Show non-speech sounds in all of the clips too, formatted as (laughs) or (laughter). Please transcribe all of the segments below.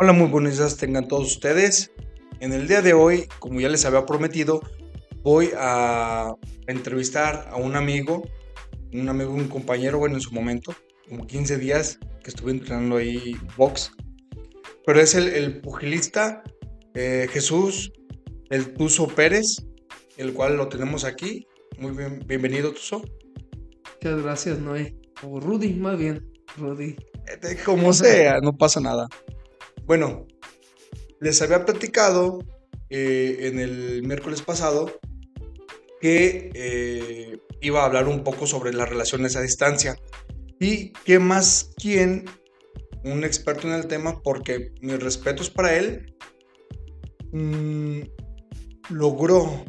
Hola, muy buenos días tengan todos ustedes. En el día de hoy, como ya les había prometido, voy a entrevistar a un amigo, un amigo, un compañero, bueno, en su momento, como 15 días que estuve entrenando ahí box. Pero es el, pugilista eh, Jesús, el Tuzo Pérez, el cual lo tenemos aquí. Muy bien, bienvenido, Tuzo. Muchas gracias, Noé. O Rudy, más bien. Rudy. Eh, como sea, no pasa nada. Bueno, les había platicado eh, en el miércoles pasado que eh, iba a hablar un poco sobre las relaciones a distancia. Y qué más quién, un experto en el tema, porque mis respetos para él, mm, logró,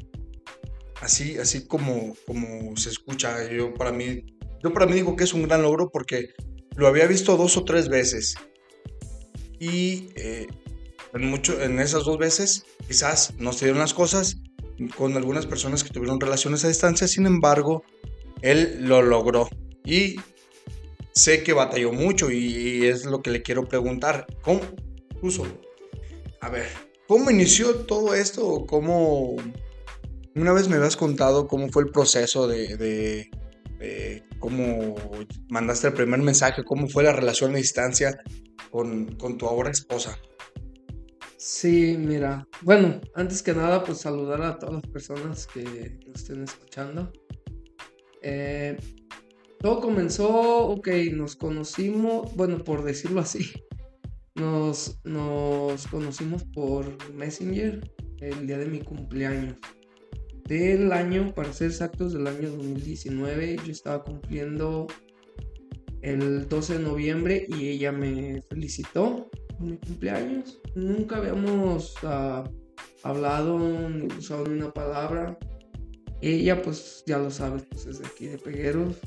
así, así como, como se escucha, yo para mí, yo para mí digo que es un gran logro porque lo había visto dos o tres veces y eh, en, mucho, en esas dos veces quizás no se dieron las cosas con algunas personas que tuvieron relaciones a distancia, sin embargo, él lo logró y sé que batalló mucho y, es lo que le quiero preguntar. ¿Cómo? A ver, ¿cómo inició todo esto? ¿Cómo... Una vez me habías contado cómo fue el proceso de, de cómo mandaste el primer mensaje, cómo fue la relación a distancia con, tu ahora esposa. Sí, mira, bueno, antes que nada, pues saludar a todas las personas que nos estén escuchando. Eh, todo comenzó, ok, nos conocimos, bueno, por decirlo así, (laughs) nos, nos conocimos por Messenger el día de mi cumpleaños. Del año, para ser exactos, del año 2019, yo estaba cumpliendo el 12 de noviembre y ella me felicitó por mi cumpleaños. Nunca habíamos uh, hablado ni usado ni una palabra. Ella, pues ya lo sabes, pues es de aquí de Pegueros,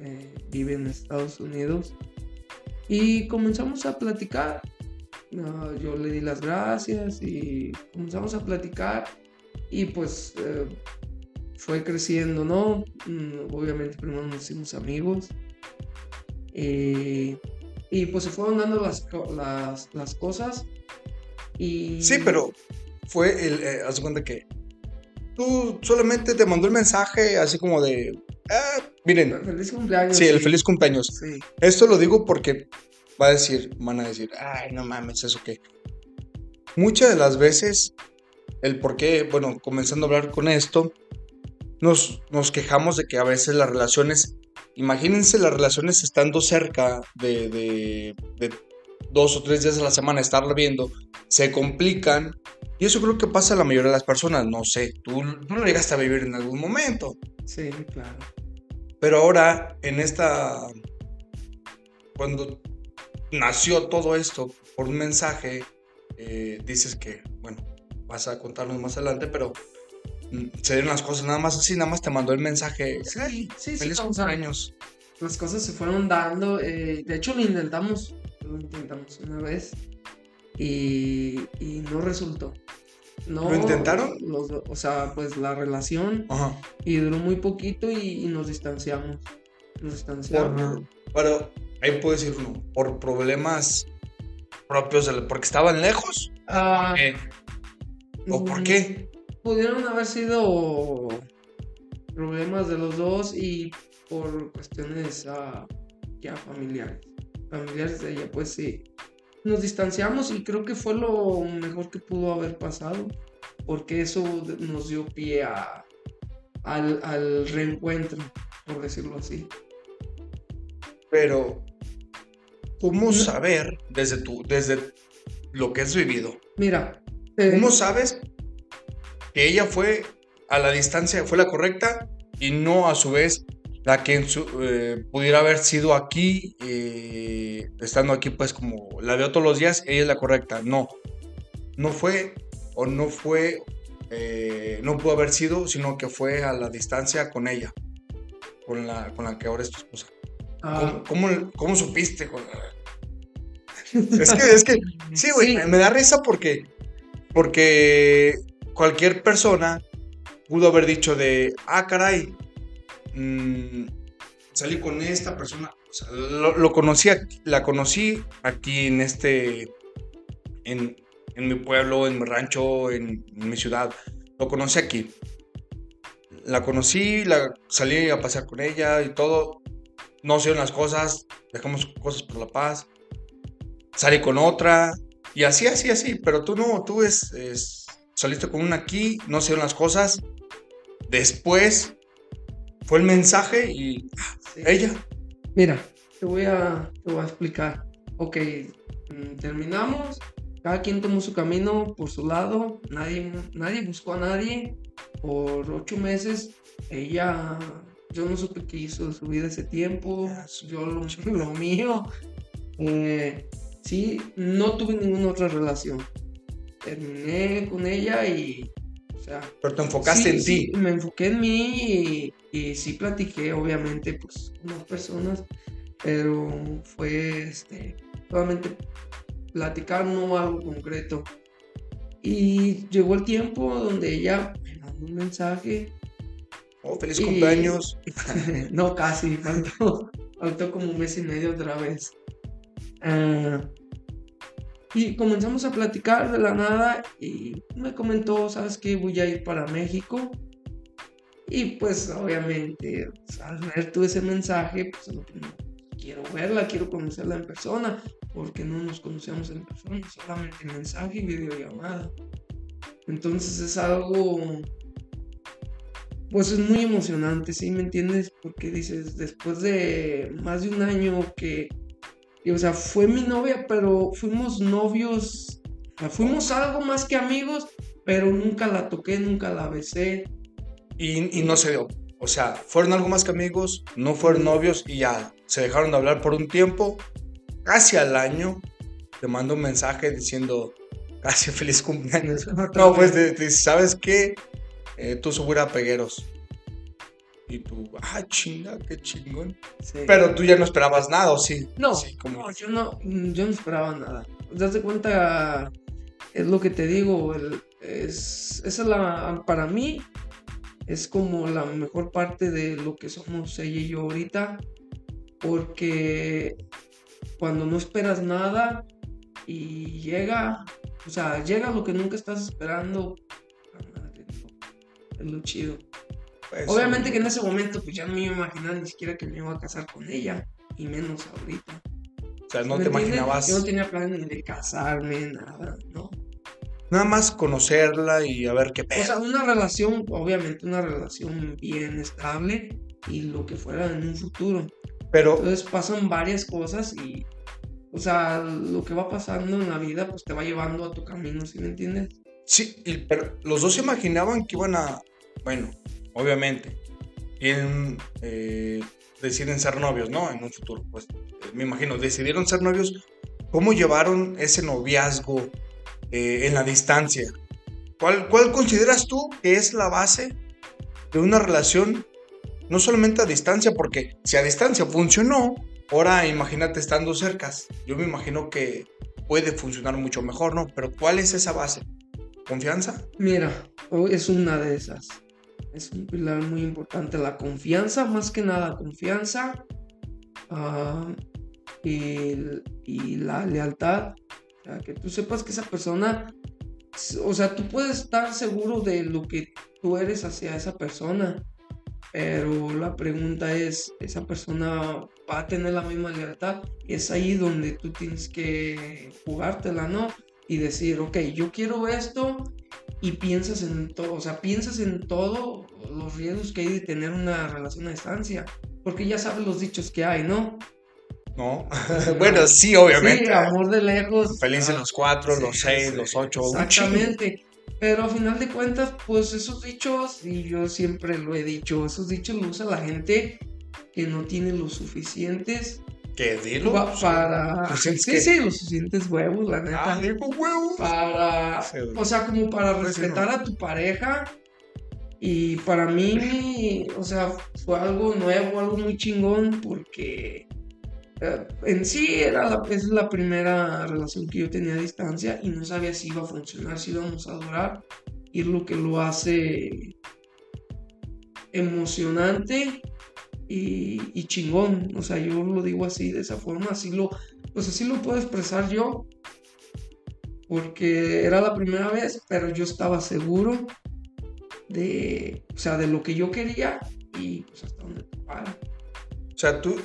eh, vive en Estados Unidos. Y comenzamos a platicar. Uh, yo le di las gracias y comenzamos a platicar. Y pues eh, fue creciendo, ¿no? Mm, obviamente primero nos hicimos amigos. Eh, y pues se fueron dando las, las, las, cosas. Y... Sí, pero fue el... Eh, haz cuenta que tú solamente te mandó el mensaje así como de... Ah, miren. Feliz cumpleaños. Sí, el feliz cumpleaños. Sí. Esto lo digo porque va a decir, van a decir, ay, no mames, eso qué. Muchas de las veces, el por qué, bueno, comenzando a hablar con esto, nos, nos quejamos de que a veces las relaciones imagínense las relaciones estando cerca de, dos o tres días a la semana, estarla viendo, se complican. Y eso creo que pasa a la mayoría de las personas. No sé, tú, no lo llegaste a vivir en algún momento. Sí, claro. Pero ahora, en esta. Cuando nació todo esto por un mensaje, eh, dices que, bueno, vas a contarnos más adelante, pero se dieron las cosas nada más así, nada más te mandó el mensaje. Sí, sí, Feliz cumpleaños. Las cosas se fueron dando. Eh, de hecho, lo intentamos. Lo intentamos una vez. Y, y no resultó. No, ¿Lo intentaron? o sea, pues la relación. Ajá. Y duró muy poquito y, nos distanciamos. Nos distanciamos. pero ahí puedo decir uno. Por problemas propios, porque estaban lejos. Ah, ¿O por qué? pudieron haber sido problemas de los dos y por cuestiones uh, ya familiares. Familiares de ella, pues sí. Nos distanciamos y creo que fue lo mejor que pudo haber pasado, porque eso nos dio pie a, al, al reencuentro, por decirlo así. Pero, ¿cómo saber desde tu, desde lo que has vivido? Mira, ¿cómo sabes que ella fue a la distancia, fue la correcta y no a su vez la que eh, pudiera haber sido aquí, eh, estando aquí pues como la veo todos los días, ella es la correcta. No, no fue o no fue, eh, no pudo haber sido, sino que fue a la distancia con ella, con la, con la que ahora es tu esposa. Ah. ¿Cómo, supiste? (laughs) es que, es que, sí, güey, me da risa porque, porque cualquier persona pudo haber dicho de, ah, caray, mm, salí con esta persona, lo, conocía, la conocí aquí en este, en, mi pueblo, en mi rancho, en, mi ciudad. Lo conocí aquí. La conocí, salí a pasear con ella y todo. No se las cosas, dejamos cosas por la paz. Salí con otra y así, así, así. Pero tú no, tú es, es saliste con una aquí, no se las cosas. Después fue el mensaje y Sí. ella. Mira, te voy a, te voy a explicar. Ok, mm, terminamos. Cada quien tomó su camino por su lado. Nadie, nadie buscó a nadie. Por ocho meses, ella, yo no supe qué hizo su vida ese tiempo. Yo lo, lo mío. Eh, sí, no tuve ninguna otra relación. Terminé con ella y, o sea, Pero te enfocaste Sí, en sí, ti. me enfoqué en mí y, y sí platiqué, obviamente, pues con más personas, pero fue este, solamente platicar, no algo concreto. Y llegó el tiempo donde ella me mandó un mensaje. Oh, feliz Y- cumpleaños. (laughs) no, casi, faltó, faltó como un mes y medio otra vez. Ah, y comenzamos a platicar de la nada y me comentó, ¿sabes qué? Voy a ir para México. Y pues obviamente pues, al ver tú ese mensaje, pues lo primero, quiero verla, quiero conocerla en persona, porque no nos conocemos en persona, solamente mensaje y videollamada. Entonces es algo, pues es muy emocionante, ¿sí me entiendes? Porque dices, después de más de un año que, y, o sea, fue mi novia, pero fuimos novios, o sea, fuimos algo más que amigos, pero nunca la toqué, nunca la besé. Y, y no se dio. O sea, fueron algo más que amigos, no fueron novios y ya se dejaron de hablar por un tiempo. Casi al año te mando un mensaje diciendo casi feliz cumpleaños. (laughs) No, pues te, te ¿sabes qué? Eh, tú subir a Pegueros. Y tú, ah, chinga, qué chingón. Sí. Pero tú ya no esperabas nada, ¿o sí? No, Sí, como- no, yo no, yo no esperaba nada. ¿Te das cuenta? Es lo que te digo, el- es, esa es la, para mí, es como la mejor parte de lo que somos ella y yo ahorita, porque cuando no esperas nada y llega, o sea, llega lo que nunca estás esperando, es lo chido. Pues, Obviamente que en ese momento pues ya no me iba a imaginar ni siquiera que me iba a casar con ella, y menos ahorita. O sea, no ¿Me te entiendes? imaginabas Yo no tenía planes ni de casarme, nada, ¿no? nada más conocerla y a ver qué O pedo. sea, una relación, obviamente una relación bien estable y lo que fuera en un futuro. Pero Entonces pasan varias cosas y, o sea, lo que va pasando en la vida pues te va llevando a tu camino, ¿sí me entiendes? Sí, pero los dos se imaginaban que iban a, bueno, obviamente, eh, deciden ser novios, ¿no? En un futuro, pues, eh, me imagino, decidieron ser novios. ¿Cómo llevaron ese noviazgo eh, en la distancia? ¿Cuál, ¿Cuál consideras tú que es la base de una relación, no solamente a distancia, porque si a distancia funcionó, ahora imagínate estando cercas. Yo me imagino que puede funcionar mucho mejor, ¿no? Pero ¿cuál es esa base? ¿Confianza? Mira, es una de esas. Es un pilar muy importante. La confianza, más que nada, confianza ah, y, la lealtad. Que tú sepas que esa persona, o sea, tú puedes estar seguro de lo que tú eres hacia esa persona, pero la pregunta es, ¿esa persona va a tener la misma lealtad? Y es ahí donde tú tienes que jugártela, ¿no? Y decir, ok, yo quiero esto, y piensas en todo, o sea, piensas en todo los riesgos que hay de tener una relación a distancia, porque ya sabes los dichos que hay, ¿no? ¿No? (laughs) bueno, sí, obviamente. Sí, amor de lejos. Felices ah, los cuatro, sí, los seis, sí, los ocho. Exactamente. Pero a final de cuentas, pues esos dichos, y yo siempre lo he dicho, esos dichos los usa la gente que no tiene los suficientes ¿Qué? Dilo. pa- para... ¿Suficientes Sí, sí, los suficientes huevos, la neta. Ah, digo, huevo. para, o sea, como para Pues respetar a tu pareja. Y para mí, o sea, fue algo nuevo, algo muy chingón, porque eh, en sí era la, es la primera relación que yo tenía a distancia y no sabía si iba a funcionar, si íbamos a durar. Y lo que lo hace emocionante y, chingón. O sea, yo lo digo así, de esa forma, así lo, pues así lo puedo expresar yo. porque era la primera vez, pero yo estaba seguro de, o sea, de lo que yo quería y pues hasta donde topara. O sea, tú,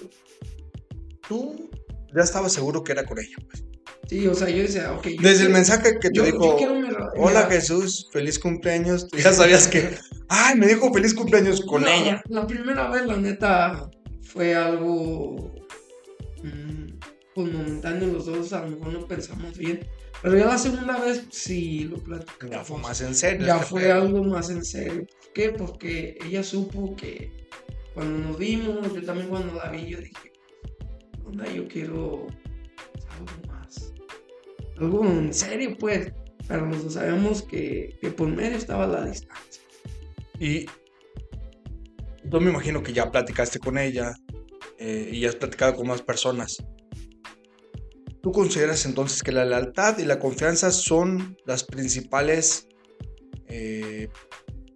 tú ya estabas seguro que era con ella, pues. Sí, o sea, yo decía, ok. yo Desde el mensaje que te yo- dijo, hola Jesús, feliz cumpleaños, tú ya sabías que, ay, me dijo feliz cumpleaños con ella. La primera vez, la neta, fue algo mm, pues momentáneo. Los dos a lo mejor no pensamos bien. Pero ya la segunda vez sí lo platicamos. Ya fue más en serio. Ya este fue pedo. algo más en serio. ¿Por qué? Porque ella supo que cuando nos vimos, yo también cuando la vi, yo dije, onda, yo quiero. Algo en serio, pues. Pero los dos sabemos que, que por medio estaba la distancia. Y yo me imagino que ya platicaste con ella eh, y has platicado con más personas. ¿Tú consideras entonces que la lealtad y la confianza son las principales, eh,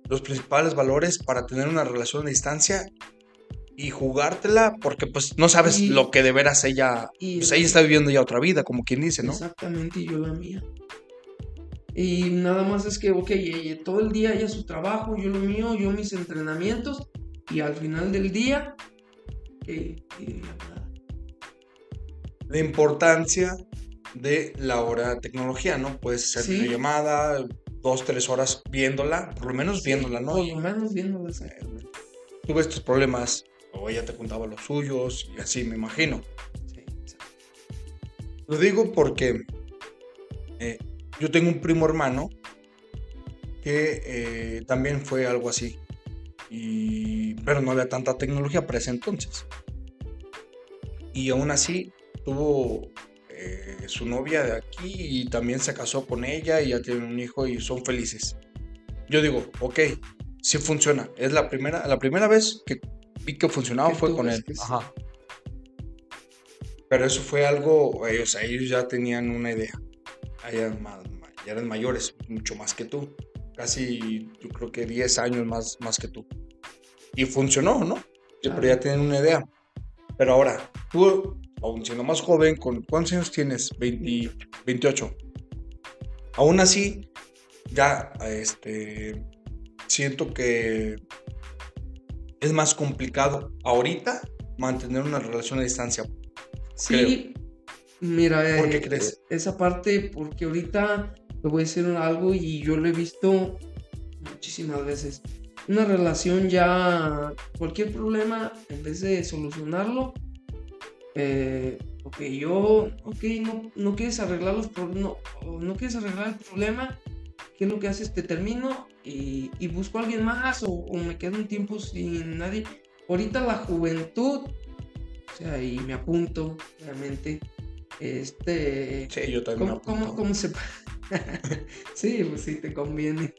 los principales valores para tener una relación a distancia y jugártela? Porque pues no sabes Y- lo que de veras ella, Y pues ella está viviendo ya otra vida, como quien dice, ¿no? Exactamente, y yo la mía. Y nada más es que, ok, ella- todo el día ella su trabajo, yo lo mío, yo mis entrenamientos, y al final del día, eh, videollamada. la importancia de la hora de tecnología, ¿no? Puedes hacer Sí. llamada, dos, tres horas viéndola, por lo menos viéndola, ¿no? Por lo menos viéndola. exactamente. Tú ves tus problemas, o ella te contaba los suyos, y así me imagino. Sí, sí. Lo digo porque eh, yo tengo un primo hermano que eh, también fue algo así, y, pero no había tanta tecnología para ese entonces. Y aún así tuvo eh, su novia de aquí y también se casó con ella y ya tienen un hijo y son felices. Yo digo, ok, sí funciona. Es la primera, la primera vez que vi que funcionaba fue con él. que. Ajá. Pero eso fue algo, eh, o sea, ellos ya tenían una idea. Ya eran, ma- ma- ya eran mayores, mucho más que tú. Casi, yo creo que 10 años más, más que tú. Y funcionó, ¿no? Sí, Pero ya tienen una idea. Pero ahora, tú, aún siendo más joven, con ¿cuántos años tienes? 20 28. Aún así, ya, este, siento que es más complicado ahorita mantener una relación a distancia. Sí, mira, ¿Por qué eh, crees? esa parte, porque ahorita te voy a decir algo y yo lo he visto muchísimas veces. Una relación ya, cualquier problema, en vez de solucionarlo, eh, ok, yo, ok, no, no quieres arreglar los problemas, no, no quieres arreglar el problema, ¿qué es lo que haces? Te termino y, y busco a alguien más o, o me quedo un tiempo sin nadie. Ahorita la juventud, o sea, y me apunto, obviamente, este, Sí, yo también. ¿Cómo, cómo, cómo se.? (laughs) sí, pues sí, te conviene.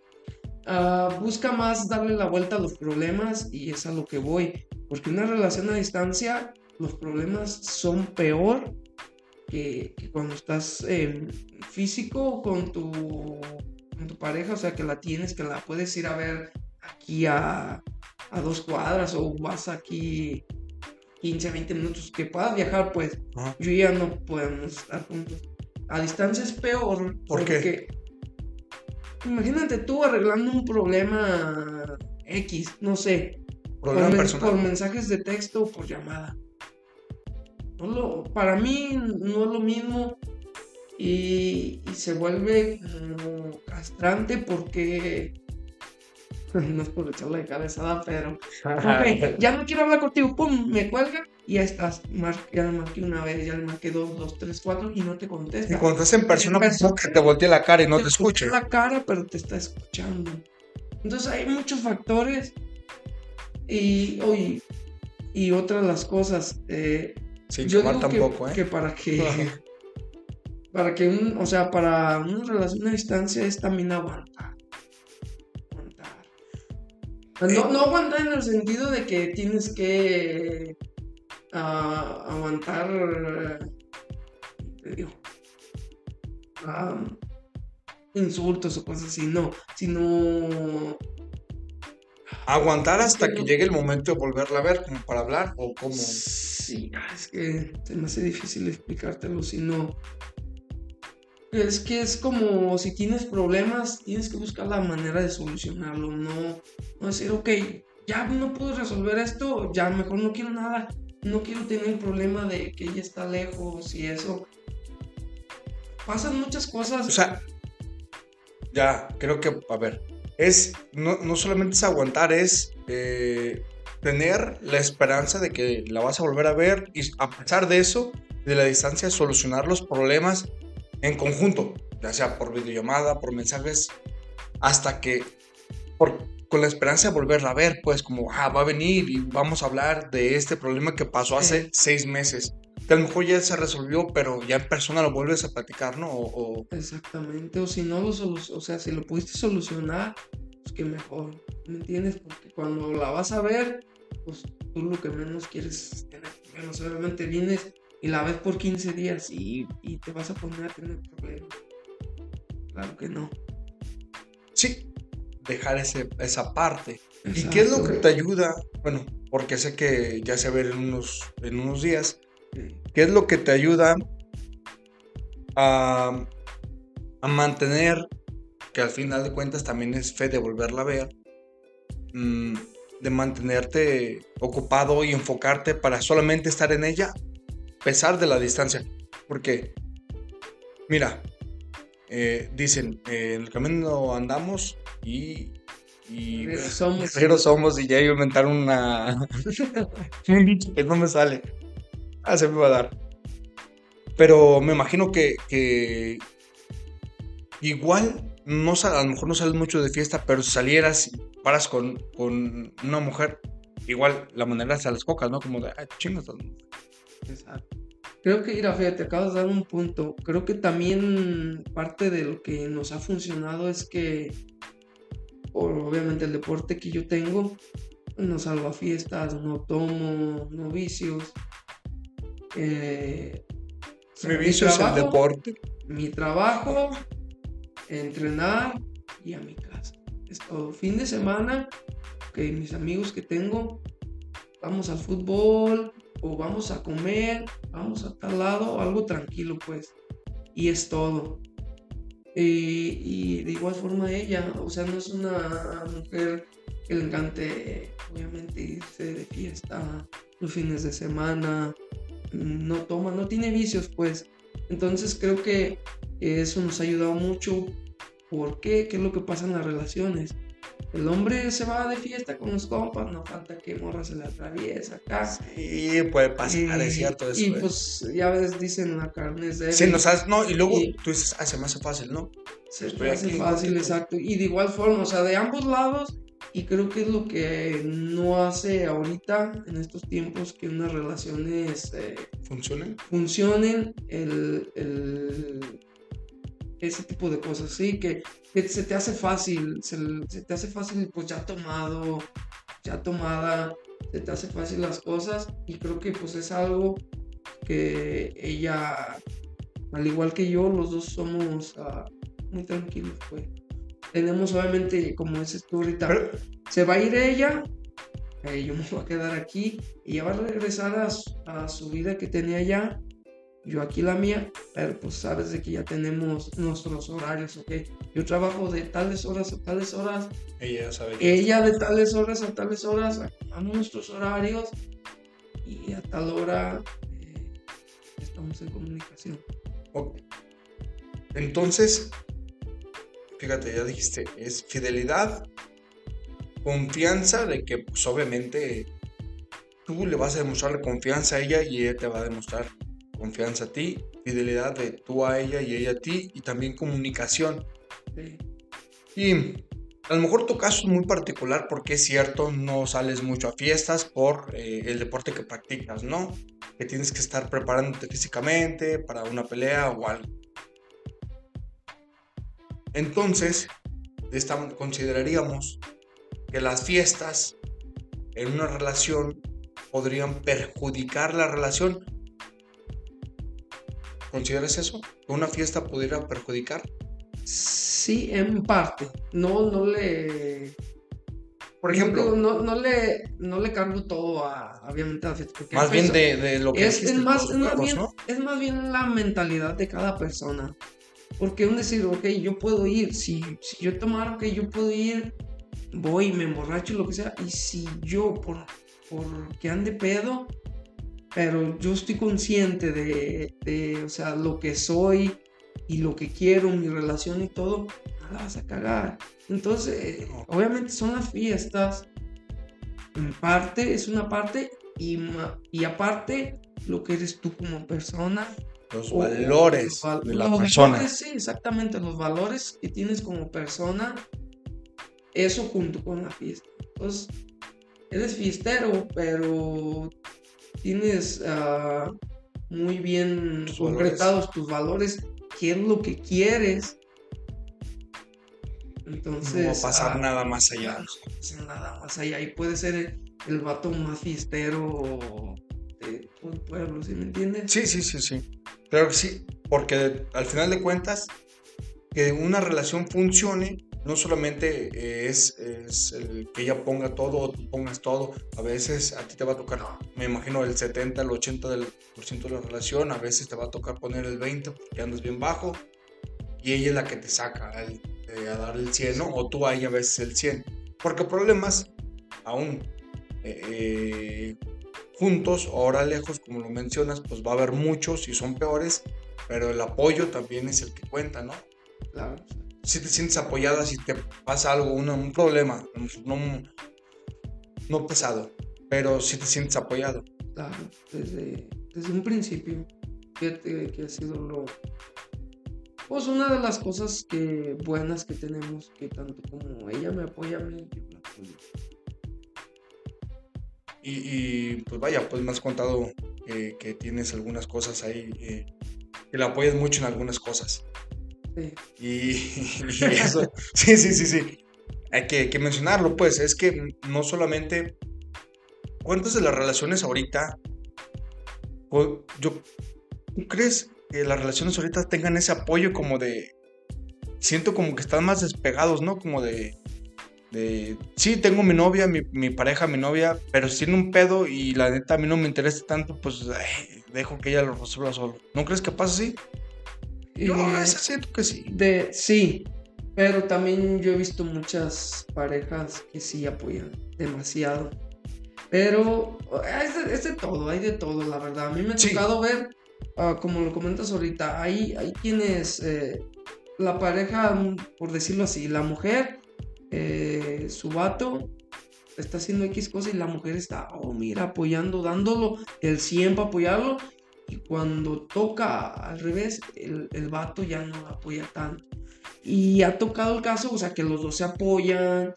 Ah, busca más darle la vuelta a los problemas y es a lo que voy. Porque una relación a distancia, los problemas son peor que, que cuando estás en físico con tu, con tu pareja. O sea, que la tienes, que la puedes ir a ver aquí a, a dos cuadras o vas aquí 15, 20 minutos. Que puedas viajar, pues Ajá. yo ya no podemos estar juntos. A distancia es peor. ¿Por qué? porque Imagínate tú arreglando un problema X, no sé, Problema por, men- personal. por mensajes de texto o por llamada. No lo- para mí no es lo mismo y, y se vuelve como castrante porque (laughs) no es por echarle de cabezada, pero (laughs) ok, ya no quiero hablar contigo, pum, me cuelga y ya estás, ya le marqué una vez, ya le marqué dos, dos, tres, cuatro y no te Y contesta. cuando estás en persona, persona, que te voltee la cara y no te escucha escuche. la cara, pero te está escuchando. Entonces hay muchos factores y, oye, y otras las cosas. eh, Sin yo digo que, tampoco, ¿eh? que para que. (laughs) para que un, o sea, para una relación a distancia es también aguantar. Aguantar. No, no aguantar en el sentido de que tienes que ah, aguantar, te digo, ah, insultos o cosas así, no, sino Aguantar hasta que no- llegue el momento de volverla a ver, como para hablar, o como. Sí, ah, es que se me hace difícil explicártelo, sino... Ok, Es que es como si tienes problemas, tienes que buscar la manera de solucionarlo, no, no decir, ok, ya no puedo resolver esto, ya mejor no quiero nada, no quiero tener el problema de que ella está lejos y eso. Pasan muchas cosas. O sea, ya, creo que, a ver, es, no, no solamente es aguantar, es eh, tener la esperanza de que la vas a volver a ver y a pesar de eso, de la distancia, solucionar los problemas en conjunto, ya sea por videollamada, por mensajes, hasta que, por, con la esperanza de volverla a ver, pues como, ah, va a venir y vamos a hablar de este problema que pasó hace seis meses. Que a lo mejor ya se resolvió, pero ya en persona lo vuelves a platicar, ¿no? O, Exactamente, o si no lo o sea, si lo pudiste solucionar, pues que mejor, ¿me entiendes? Porque cuando la vas a ver, pues tú lo que menos quieres es tener problemas. Obviamente vienes y la ves por 15 días y, y te vas a poner a tener problemas. Claro que no. Sí, dejar ese, esa parte. ¿Y qué es lo que te ayuda? Bueno, porque sé que ya se ve en unos, en unos días. ¿Qué es lo que te ayuda a, a mantener, que al final de cuentas también es fe de volverla a ver, mm, de mantenerte ocupado y enfocarte para solamente estar en ella, pesar de la distancia? Porque, mira, eh, dicen, eh, en el camino andamos y... y somos. (laughs) somos y ya iba a inventar una... (laughs) un dicho que no me sale. Ah, se me va a dar. Pero me imagino que, que igual, no a lo mejor no sales mucho de fiesta, pero si salieras y paras con, con una mujer, igual la manera se las cocas, ¿no? Como de, ay, chingas. Exacto. Creo que, mira, fíjate, acabas de dar un punto. Creo que también parte de lo que nos ha funcionado es que, obviamente, el deporte que yo tengo, no salgo a fiestas, no tomo, no vicios. Eh, mi vicio es el deporte. Mi trabajo, entrenar y a mi casa. Es todo. Fin de semana, que mis amigos que tengo, vamos al fútbol, o vamos a comer, vamos a tal lado, algo tranquilo pues. Y es todo. y de igual forma ella, o sea, no es una mujer que le encante, obviamente, irse de fiesta los fines de semana, no toma, no tiene vicios pues. Entonces creo que eso nos ha ayudado mucho. ¿Por qué? ¿Qué es lo que pasa en las relaciones? El hombre se va de fiesta con los compas, no falta que morra se le atraviesa acá. Sí, puede pasar, es cierto eso. Y pues ya ves, dicen la carne es débil. Sí, no sabes, no, y luego tú dices, ah, se me hace fácil, ¿no? Se me hace fácil, exacto. Y de igual forma, o sea, de ambos lados, y creo que es lo que no hace ahorita, en estos tiempos, que unas relaciones... Eh, ¿Funcionen? Funcionen, el, el ese tipo de cosas, sí, que, se te hace fácil, se, te hace fácil, pues ya tomado, ya tomada, se te hace fácil las cosas y creo que pues es algo que ella, al igual que yo, los dos somos uh, muy tranquilos, pues. Tenemos obviamente, como dices tú ahorita, se va a ir ella, eh, yo me voy a quedar aquí, y ella va a regresar a, a su vida que tenía ya yo aquí la mía, pero pues sabes de que ya tenemos nuestros horarios, ¿ok? Yo trabajo de tales horas a tales horas. Ella sabe. Ella de tales horas a tales horas, a nuestros horarios y a tal hora eh, estamos en comunicación. Ok. Entonces, fíjate, ya dijiste, es fidelidad, confianza de que pues obviamente tú le vas a demostrar confianza a ella y ella te va a demostrar confianza a ti, fidelidad de tú a ella y ella a ti y también comunicación. Y a lo mejor tu caso es muy particular porque es cierto, no sales mucho a fiestas por eh, el deporte que practicas, ¿no? Que tienes que estar preparándote físicamente para una pelea o algo. Entonces, consideraríamos que las fiestas en una relación podrían perjudicar la relación ¿Consideras eso? ¿Que una fiesta pudiera perjudicar? Sí, en parte. No, no le. Por ejemplo. No, no, le, no le cargo todo a, obviamente, a la fiesta. Más bien de, lo que es, es, más, es, más bien, es más bien la mentalidad de cada persona. Porque un decir, ok, yo puedo ir, si, si yo tomar, ok, yo puedo ir, voy, me emborracho, lo que sea, y si yo, por, por que ande pedo, pero yo estoy consciente de, de, o sea, lo que soy y lo que quiero, mi relación y todo, no la vas a cagar. Entonces, obviamente son las fiestas, en parte, es una parte, y, y aparte, lo que eres tú como persona. Los valores de la persona. sí, exactamente, los valores que tienes como persona, eso junto con la fiesta. Entonces, eres fiestero, pero tienes uh, muy bien tus concretados tus valores, qué es lo que quieres. Entonces. No va a pasar uh, nada más allá. No va a pasar nada más allá. Y puede ser el, el vato más fiestero de todo el pueblo, ¿sí me entiendes? Sí, sí, sí, sí. Claro que sí, porque al final de cuentas, que una relación funcione, no solamente eh, es, es, el que ella ponga todo o tú pongas todo, a veces a ti te va a tocar, me imagino, el 70, el 80% del, por ciento de la relación, a veces te va a tocar poner el 20 porque andas bien bajo y ella es la que te saca el, eh, a dar el 100, ¿no? O tú a ella a veces el 100. Porque problemas, aún eh, juntos, ahora lejos, como lo mencionas, pues va a haber muchos y son peores, pero el apoyo también es el que cuenta, ¿no? Claro si te sientes apoyada, si te pasa algo, un problema, no, no pesado, pero si te sientes apoyado. Claro, desde, desde un principio, fíjate que ha sido lo... Pues una de las cosas que buenas que tenemos, que tanto como ella me apoya a mí, yo la apoyo. Y, pues vaya, pues me has contado que tienes algunas cosas ahí, eh, que la apoyas mucho en algunas cosas. (laughs) Y, eso, (laughs) sí, sí, sí, sí. Hay que, mencionarlo, pues, es que no solamente... ¿Cuántas de las relaciones ahorita... Yo, ¿Tú crees que las relaciones ahorita tengan ese apoyo como de... Siento como que están más despegados, ¿no? Como de... de sí, tengo mi novia, mi, pareja, mi novia, pero si tiene un pedo y la neta a mí no me interesa tanto, pues dejo que ella lo resuelva solo. ¿No crees que pasa así? Yo eh, siento que sí. De, sí, pero también yo he visto muchas parejas que sí apoyan demasiado. Pero es de, todo, hay de todo, la verdad. A mí me ha tocado ver, ah, como lo comentas ahorita, hay, hay quienes, eh, la pareja, por decirlo así, la mujer, eh, su vato, está haciendo X cosa y la mujer está, oh, mira, apoyando, dándolo el 100 para apoyarlo y cuando toca al revés, el, el vato ya no apoya tanto. Y ha tocado el caso, o sea, que los dos se apoyan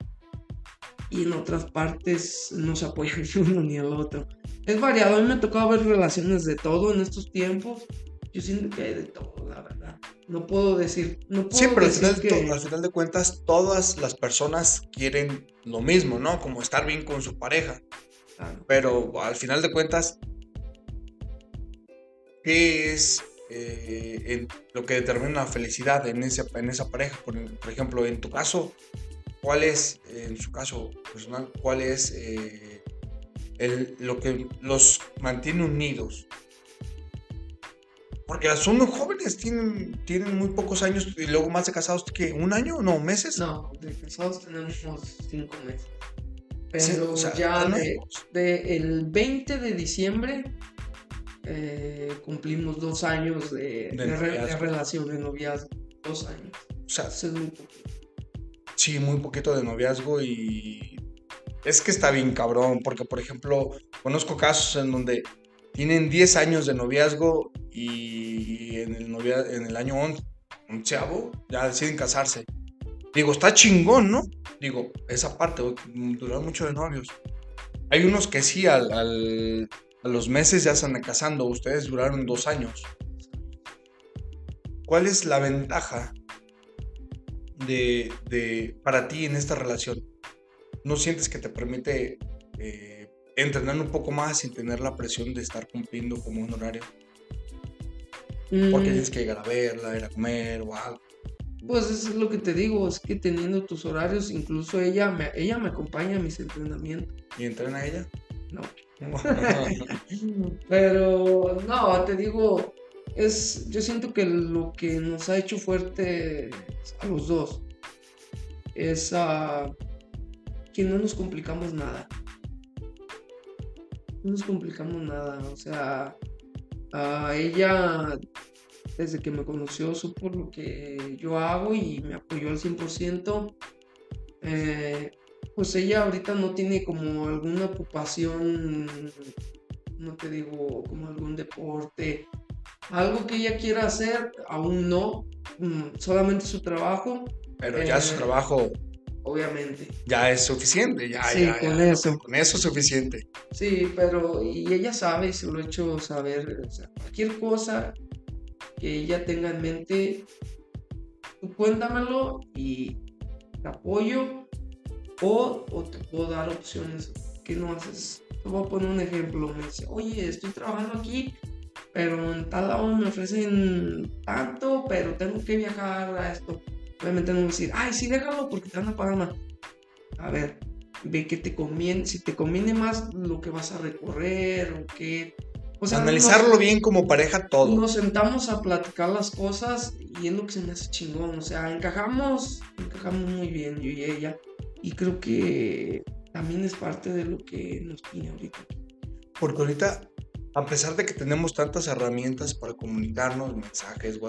y en otras partes no se apoyan (laughs) ni uno ni el otro. Es variado, a mí me ha tocado ver relaciones de todo en estos tiempos. Yo siento que hay de todo, la verdad. No puedo decir. No puedo sí, pero al, final, al final de cuentas, todas las personas quieren lo mismo, ¿no? Como estar bien con su pareja. Pero al final de cuentas, ¿Qué es eh, lo que determina la felicidad en, ese, en esa pareja? Por, ejemplo, en tu caso, ¿cuál es, en su caso personal, cuál es eh, lo que los mantiene unidos? Porque son jóvenes, tienen, tienen muy pocos años y luego más de casados que un año, no, meses. No, de casados tenemos cinco meses. Pero ya de, el 20 de diciembre eh, cumplimos dos años de, relación, de noviazgo. Dos años. O sea, es muy poquito. Sí, muy poquito de noviazgo y es que está bien cabrón, porque por ejemplo, conozco casos en donde tienen 10 años de noviazgo y en el, novia, en el año 11, onceavo ya deciden casarse. Digo, está chingón, ¿no? Digo, esa parte, durar mucho de novios. Hay unos que sí, al a los meses ya se están casando, ustedes duraron dos años. ¿Cuál es la ventaja de, para ti en esta relación? ¿No sientes que te permite eh, entrenar un poco más sin tener la presión de estar cumpliendo como un horario? Porque mm. tienes que llegar a verla, ir a comer o algo. Pues eso es lo que te digo, es que teniendo tus horarios, incluso ella me, ella me acompaña a mis entrenamientos. ¿Y entrena ella? No. (laughs) Pero no, te digo, es, yo siento que lo que nos ha hecho fuerte a los dos es que no nos complicamos nada. No nos complicamos nada, o sea, a ella desde que me conoció supo lo que yo hago y me apoyó al 100%. Eh, pues ella ahorita no tiene como alguna ocupación, no te digo, como algún deporte, algo que ella quiera hacer, aún no, mm, solamente su trabajo. Pero ya su eh, trabajo obviamente. Ya es suficiente, ya, sí, con eso. Con eso es suficiente. Sí, pero y ella sabe, se lo he hecho saber, o sea, cualquier cosa que ella tenga en mente, tú cuéntamelo y te apoyo o, o te puedo dar opciones que no haces. Te voy a poner un ejemplo, me dice, oye, estoy trabajando aquí, pero en tal lado me ofrecen tanto, pero tengo que viajar a esto Obviamente no voy a decir, ay, sí, déjalo porque te van a pagar más. A ver, ve que te conviene, si te conviene más lo que vas a recorrer o qué. O sea, Analizarlo bien como pareja todo. Nos sentamos a platicar las cosas y es lo que se me hace chingón. O sea, encajamos, encajamos muy bien yo y ella. Y creo que también es parte de lo que nos tiene ahorita. Porque ahorita, a pesar de que tenemos tantas herramientas para comunicarnos, mensajes,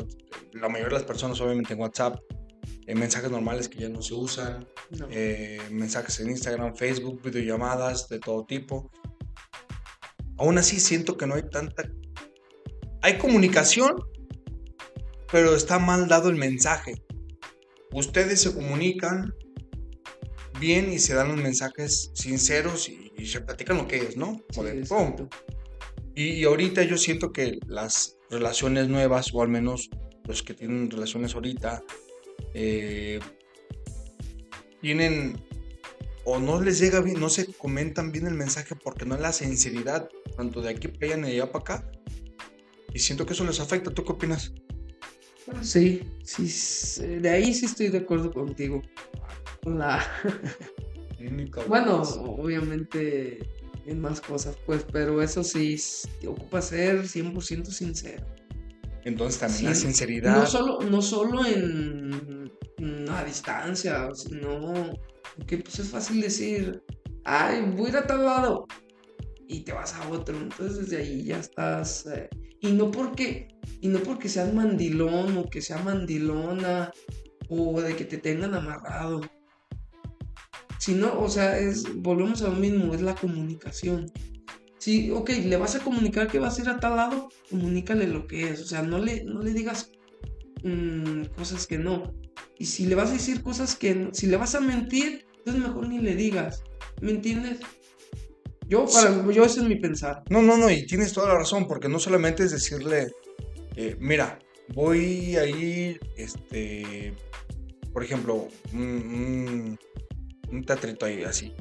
la mayoría de las personas obviamente en WhatsApp, eh, mensajes normales que ya no se usan, eh, mensajes en Instagram, Facebook, videollamadas de todo tipo. Aún así siento que no hay tanta... Hay comunicación, pero está mal dado el mensaje. Ustedes se comunican bien y se dan los mensajes sinceros y, se platican lo que es, ¿no? y, y ahorita yo siento que las relaciones nuevas, o al menos los que tienen relaciones ahorita, eh, tienen o no les llega bien, no se comentan bien el mensaje porque no es la sinceridad, tanto de aquí para allá ni de allá para acá. Y siento que eso les afecta. ¿Tú qué opinas? Sí, sí, de ahí sí estoy de acuerdo contigo. La... (laughs) bueno, obviamente en más cosas, pues, pero eso sí, ocupa ser 100% sincero. Entonces también la sinceridad. No solo, no solo en, a distancia, sino que pues es fácil decir, ay, voy a ir a tal lado y te vas a otro. Entonces desde ahí ya estás. Eh, y no porque, y no porque seas mandilón o que sea mandilona o de que te tengan amarrado. Sino, o sea, es, volvemos a lo mismo, es la comunicación. Sí, ok, le vas a comunicar que vas a ir a tal lado, comunícale lo que es. O sea, no le, no le digas mm, cosas que no. Y si le vas a decir cosas que no, si le vas a mentir, entonces mejor ni le digas. ¿Me entiendes? Yo, para, yo ese es mi pensar. No, no, no, y tienes toda la razón, porque no solamente es decirle, eh, mira, voy a ir, este, por ejemplo, un, un, teatrito ahí, así.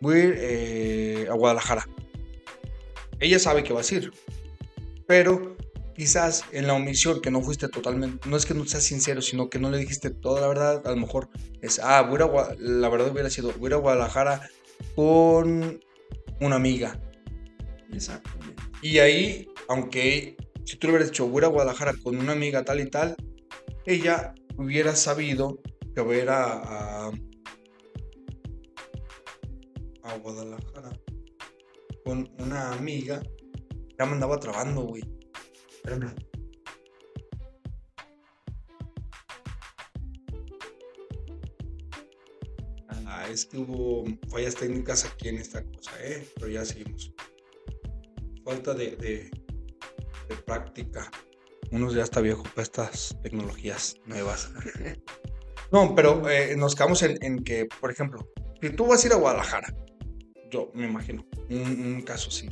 Voy a ir eh, a Guadalajara ella sabe que vas a ir, pero quizás en la omisión que no fuiste totalmente, no es que no seas sincero, sino que no le dijiste toda la verdad, a lo mejor es, ah, voy a, la verdad hubiera sido, voy a Guadalajara con una amiga. Exactamente. Y ahí, aunque si tú le hubieras dicho, voy a Guadalajara con una amiga tal y tal, ella hubiera sabido que voy a, a Guadalajara con una amiga. Ya me andaba trabando, güey. Espérame. Ah, es que hubo fallas técnicas aquí en esta cosa, ¿eh? Pero ya seguimos. Falta de, de, práctica. Uno ya está viejo para estas tecnologías nuevas. (laughs) No, pero eh, nos quedamos en, en, que, por ejemplo, si tú vas a ir a Guadalajara yo me imagino, un, caso así.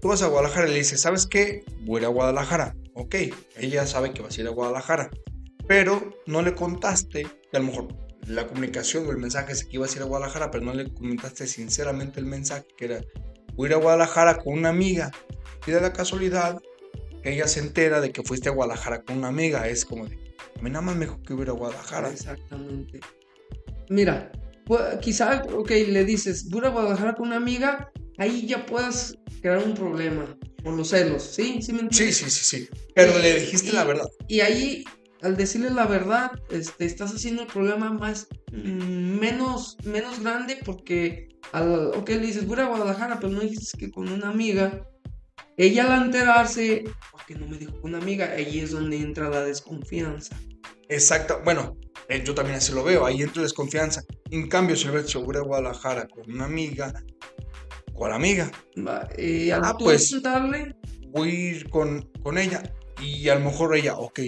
Tú vas a Guadalajara y le dices, ¿sabes qué? Voy a ir a Guadalajara. Ok, ella sabe que vas a ir a Guadalajara. Pero no le contaste, que a lo mejor la comunicación o el mensaje es que ibas a ir a Guadalajara, pero no le comentaste sinceramente el mensaje, que era, voy a ir a Guadalajara con una amiga. Y de la casualidad, ella se entera de que fuiste a Guadalajara con una amiga. Es como de, a mí nada más me dijo que iba ir a Guadalajara. Exactamente. Mira, pues, quizá, ok, le dices, voy a Guadalajara con una amiga, ahí ya puedas crear un problema. por los celos, ¿sí? ¿Sí me Sí, entiendes? sí, sí, sí. Pero Y- le dijiste la verdad. Y ahí, al decirle la verdad, este, estás haciendo el problema más, mm, menos, menos grande porque, al, ok, le dices, voy a Guadalajara, pero no dijiste que con una amiga. Ella al enterarse, porque no me dijo con una amiga, ahí es donde entra la desconfianza. Exacto. Bueno, eh, yo también así lo veo. Ahí entra desconfianza. En cambio, si hubiera dicho, voy a Guadalajara con una amiga, ¿cuál amiga? Eh, al Ah, pues. preguntarle, Voy a ir con, con ella. Y a lo mejor ella, ok.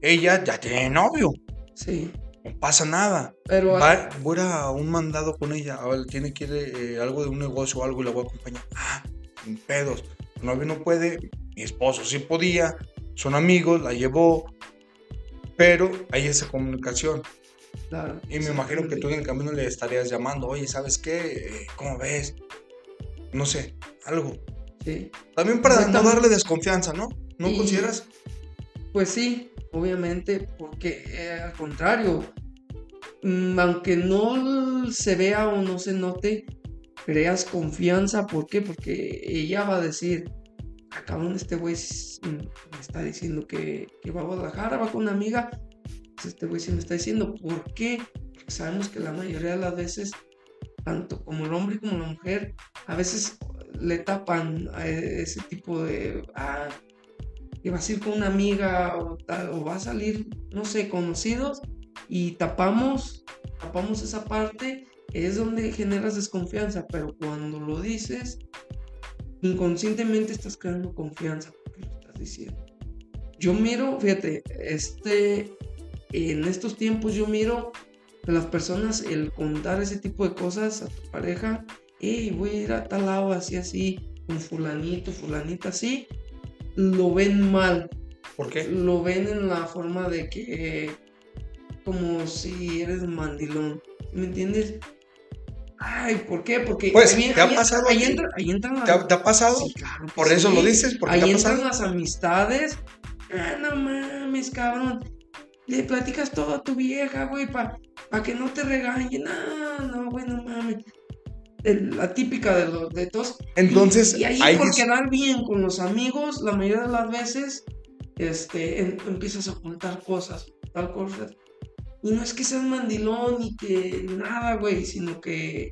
Ella ya tiene novio. sí, No pasa nada. pero Va, voy a a un mandado con ella. A ver, tiene que ir eh, algo de un negocio o algo y la voy a acompañar. Ah, sin pedos. El novio no puede. Mi esposo sí podía. Son amigos, la llevó. Pero hay esa comunicación. claro, Y me imagino que tú en el camino le estarías llamando. Oye, ¿sabes qué? Eh, ¿Cómo ves? No sé, algo. Sí. También para no darle desconfianza, ¿no? ¿No Y- consideras? Pues sí, obviamente, porque eh, al contrario, mm, aunque no se vea o no se note, creas confianza. ¿Por qué? Porque ella va a decir, "Ah, cabrón, este güey mm, me está diciendo que, que va a Guadalajara, va con una amiga. Pues este güey sí me está diciendo, ¿por qué? Porque sabemos que la mayoría de las veces, tanto como el hombre como la mujer, a veces le tapan a e- ese tipo de... ah, que vas a ir con una amiga o, o va a salir, no sé, conocidos y tapamos, tapamos esa parte, es donde generas desconfianza, pero cuando lo dices, inconscientemente estás creando confianza porque lo estás diciendo. Yo miro, fíjate, este, en estos tiempos yo miro a las personas el contar ese tipo de cosas a tu pareja, hey, voy a ir a tal lado así, así, con fulanito, fulanita, así, lo ven mal, ¿Por qué? lo ven en la forma de que como si eres mandilón, ¿me entiendes? Ay, ¿por qué? Porque Pues, ahí, ¿te ha ahí- pasado ahí entra- ahí entran las- ¿Te ha, te ha pasado? Sí, claro Por eso lo dices, porque Ahí te ha entran pasado. las amistades. Ah, no mames, cabrón. Le platicas todo a tu vieja, güey, para que no te regañe. No, no, güey, no mames. La típica de los de todos. Entonces, y, y ahí, por quedar bien con los amigos, la mayoría de las veces, este, em- empiezas a contar cosas, tal cosa. Y no es que seas mandilón ni que nada, güey, sino que,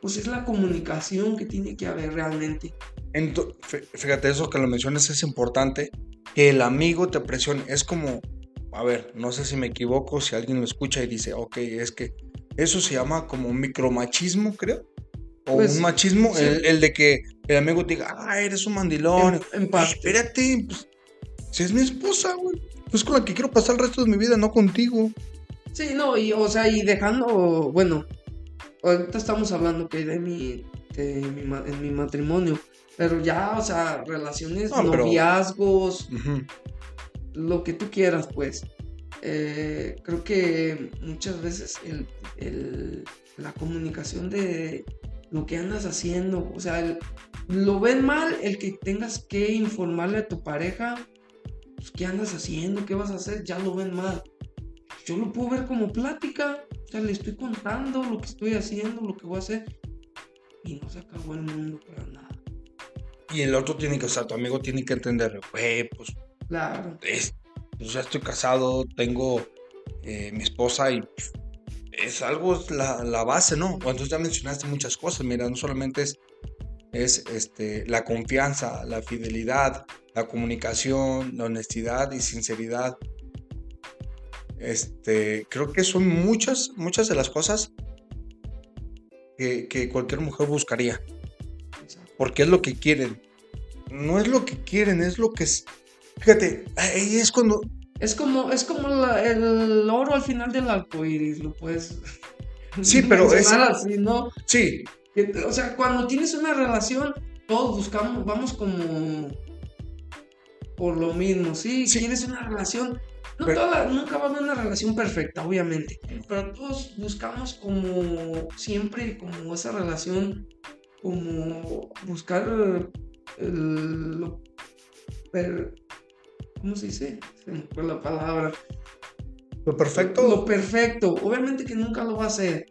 pues es la comunicación que tiene que haber realmente. Ento- fí- fíjate, eso que lo mencionas es importante, que el amigo te presione. Es como, a ver, no sé si me equivoco, si alguien lo escucha y dice, ok, es que eso se llama como micromachismo, creo. O Pues, un machismo, sí. el, el de que el amigo te diga, ah, eres un mandilón. En, en Ay, parte. espérate, pues, si es mi esposa, güey. Es con la que quiero pasar el resto de mi vida, no contigo. Sí, no, y o sea, y dejando, bueno, ahorita estamos hablando que de mi, de mi en mi matrimonio, pero ya, o sea, relaciones, No, pero- noviazgos, lo que tú quieras, pues. Eh, creo que muchas veces el, el- la comunicación de lo que andas haciendo, o sea, el- lo ven mal el que tengas que informarle a tu pareja, pues, qué andas haciendo, qué vas a hacer, ya lo ven mal. Yo lo puedo ver como plática, o sea, le estoy contando lo que estoy haciendo, lo que voy a hacer, y no se acabó el mundo para nada. Y el otro tiene que, o sea, tu amigo tiene que entender, güey, pues Claro, es- pues ya estoy casado, tengo eh, mi esposa y pf, es algo, es la, la base, ¿no? Entonces ya mencionaste muchas cosas, mira, no solamente es, es este, la confianza, la fidelidad, la comunicación, la honestidad y sinceridad. Este, creo que son muchas, muchas de las cosas que, que cualquier mujer buscaría, porque es lo que quieren. No es lo que quieren, es lo que es. Fíjate, ahí es cuando Es como, es como la- el oro al final del arco iris, lo puedes. Sí, pero (laughs) esa- así, ¿no? Sí, O sea, cuando tienes una relación, todos buscamos, vamos como por lo mismo, ¿sí? Sí. Quieres una relación. No Pero- toda- nunca va a haber una relación perfecta, obviamente. Pero todos buscamos como siempre, como esa relación, como buscar el, lo ¿Cómo se dice? Se me fue la palabra. lo perfecto. Lo perfecto. Obviamente que nunca lo va a hacer.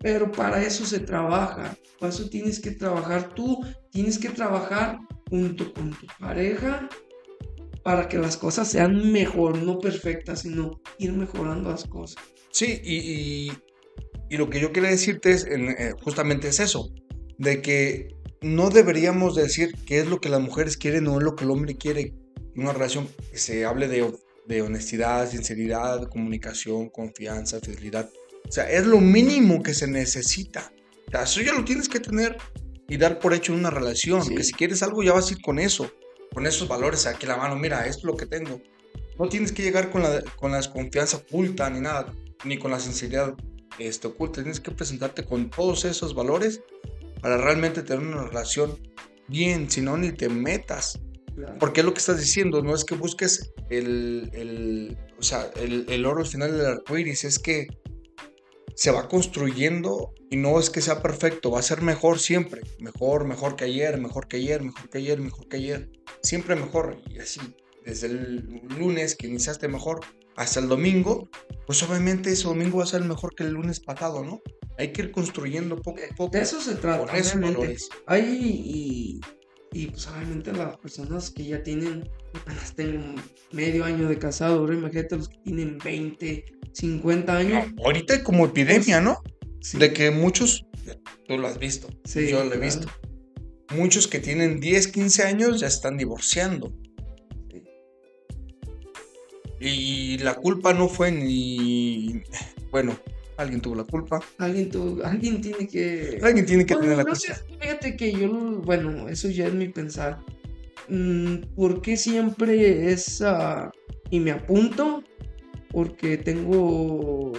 Pero para eso se trabaja. Para eso tienes que trabajar tú. Tienes que trabajar junto con tu pareja para que las cosas sean mejor, no perfectas, sino ir mejorando las cosas. Sí, y, y, lo que yo quería decirte es eh, justamente es eso, de que no deberíamos decir qué es lo que las mujeres quieren o es lo que el hombre quiere una relación, que se hable de, de honestidad, sinceridad, comunicación, confianza, fidelidad. O sea, es lo mínimo que se necesita. O sea, eso ya lo tienes que tener y dar por hecho una relación. Que si quieres algo, ya vas a ir con eso, con esos valores aquí en la mano. Mira, esto es lo que tengo. No tienes que llegar con la, con la desconfianza oculta ni nada, ni con la sinceridad este, oculta. Tienes que presentarte con todos esos valores para realmente tener una relación bien, si no, ni te metas. Porque es lo que estás diciendo, no es que busques el, el o sea, el, el, oro al final del arco iris, es que se va construyendo y no es que sea perfecto, va a ser mejor siempre. Mejor, mejor que ayer, mejor que ayer, mejor que ayer, mejor que ayer. Siempre mejor. Y así, desde el lunes que iniciaste mejor hasta el domingo, pues obviamente ese domingo va a ser mejor que el lunes pasado, ¿no? Hay que ir construyendo poco a poco. De eso se trata. Por eso Hay y, y pues obviamente las personas que ya tienen, apenas tengo medio año de casado, imagínate los que tienen 20, 50 años. ahorita hay como epidemia, ¿no? De que muchos, tú lo has visto, sí, yo lo he visto, muchos que tienen 10, 15 años ya están divorciando. Y la culpa no fue ni, bueno, alguien tuvo la culpa. Alguien tuvo, alguien tiene que... Alguien tiene que tener la culpa. fíjate que yo, bueno, eso ya es mi pensar. Mm, ¿Por qué siempre es... y me apunto porque tengo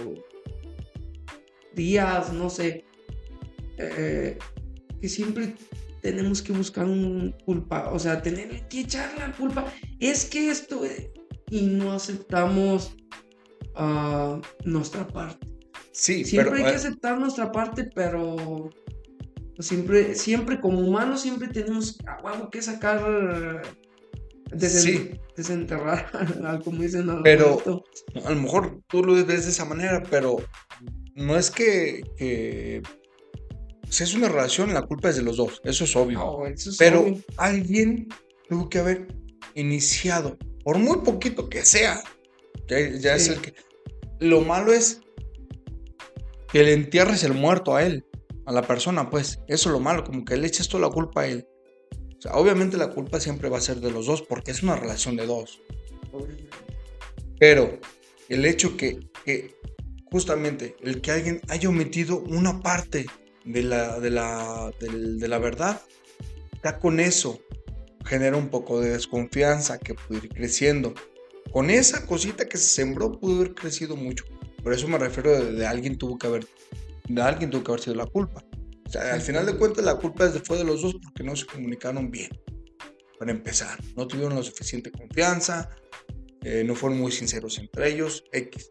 días, no sé, eh, que siempre tenemos que buscar un culpa, o sea, tener que echar la culpa. Es que esto, y no aceptamos uh, nuestra parte. Sí, siempre hay que aceptar nuestra parte, pero siempre, siempre como humanos, siempre tenemos que sacar, desenterrar, (laughs) como dicen. Pero a lo mejor tú lo ves de esa manera, pero no es que, si es una relación, la culpa es de los dos, eso es obvio. pero alguien tuvo que haber iniciado, por muy poquito que sea, ya, es el que... Lo malo es que le entierres el muerto a él, a la persona, pues. Eso es lo malo, como que le eches toda la culpa a él. Obviamente la culpa siempre va a ser de los dos, porque es una relación de dos. Pero el hecho que, que justamente el que alguien haya omitido una parte de la, de la, de, la verdad, ya con eso genera un poco de desconfianza que puede ir creciendo. Con esa cosita que se sembró pudo haber crecido mucho. Por eso me refiero de, alguien tuvo que haber, de alguien tuvo que haber sido la culpa. O sea, al final de cuentas la culpa fue de los dos porque no se comunicaron bien. Para empezar, no tuvieron la suficiente confianza, eh, no fueron muy sinceros entre ellos, X.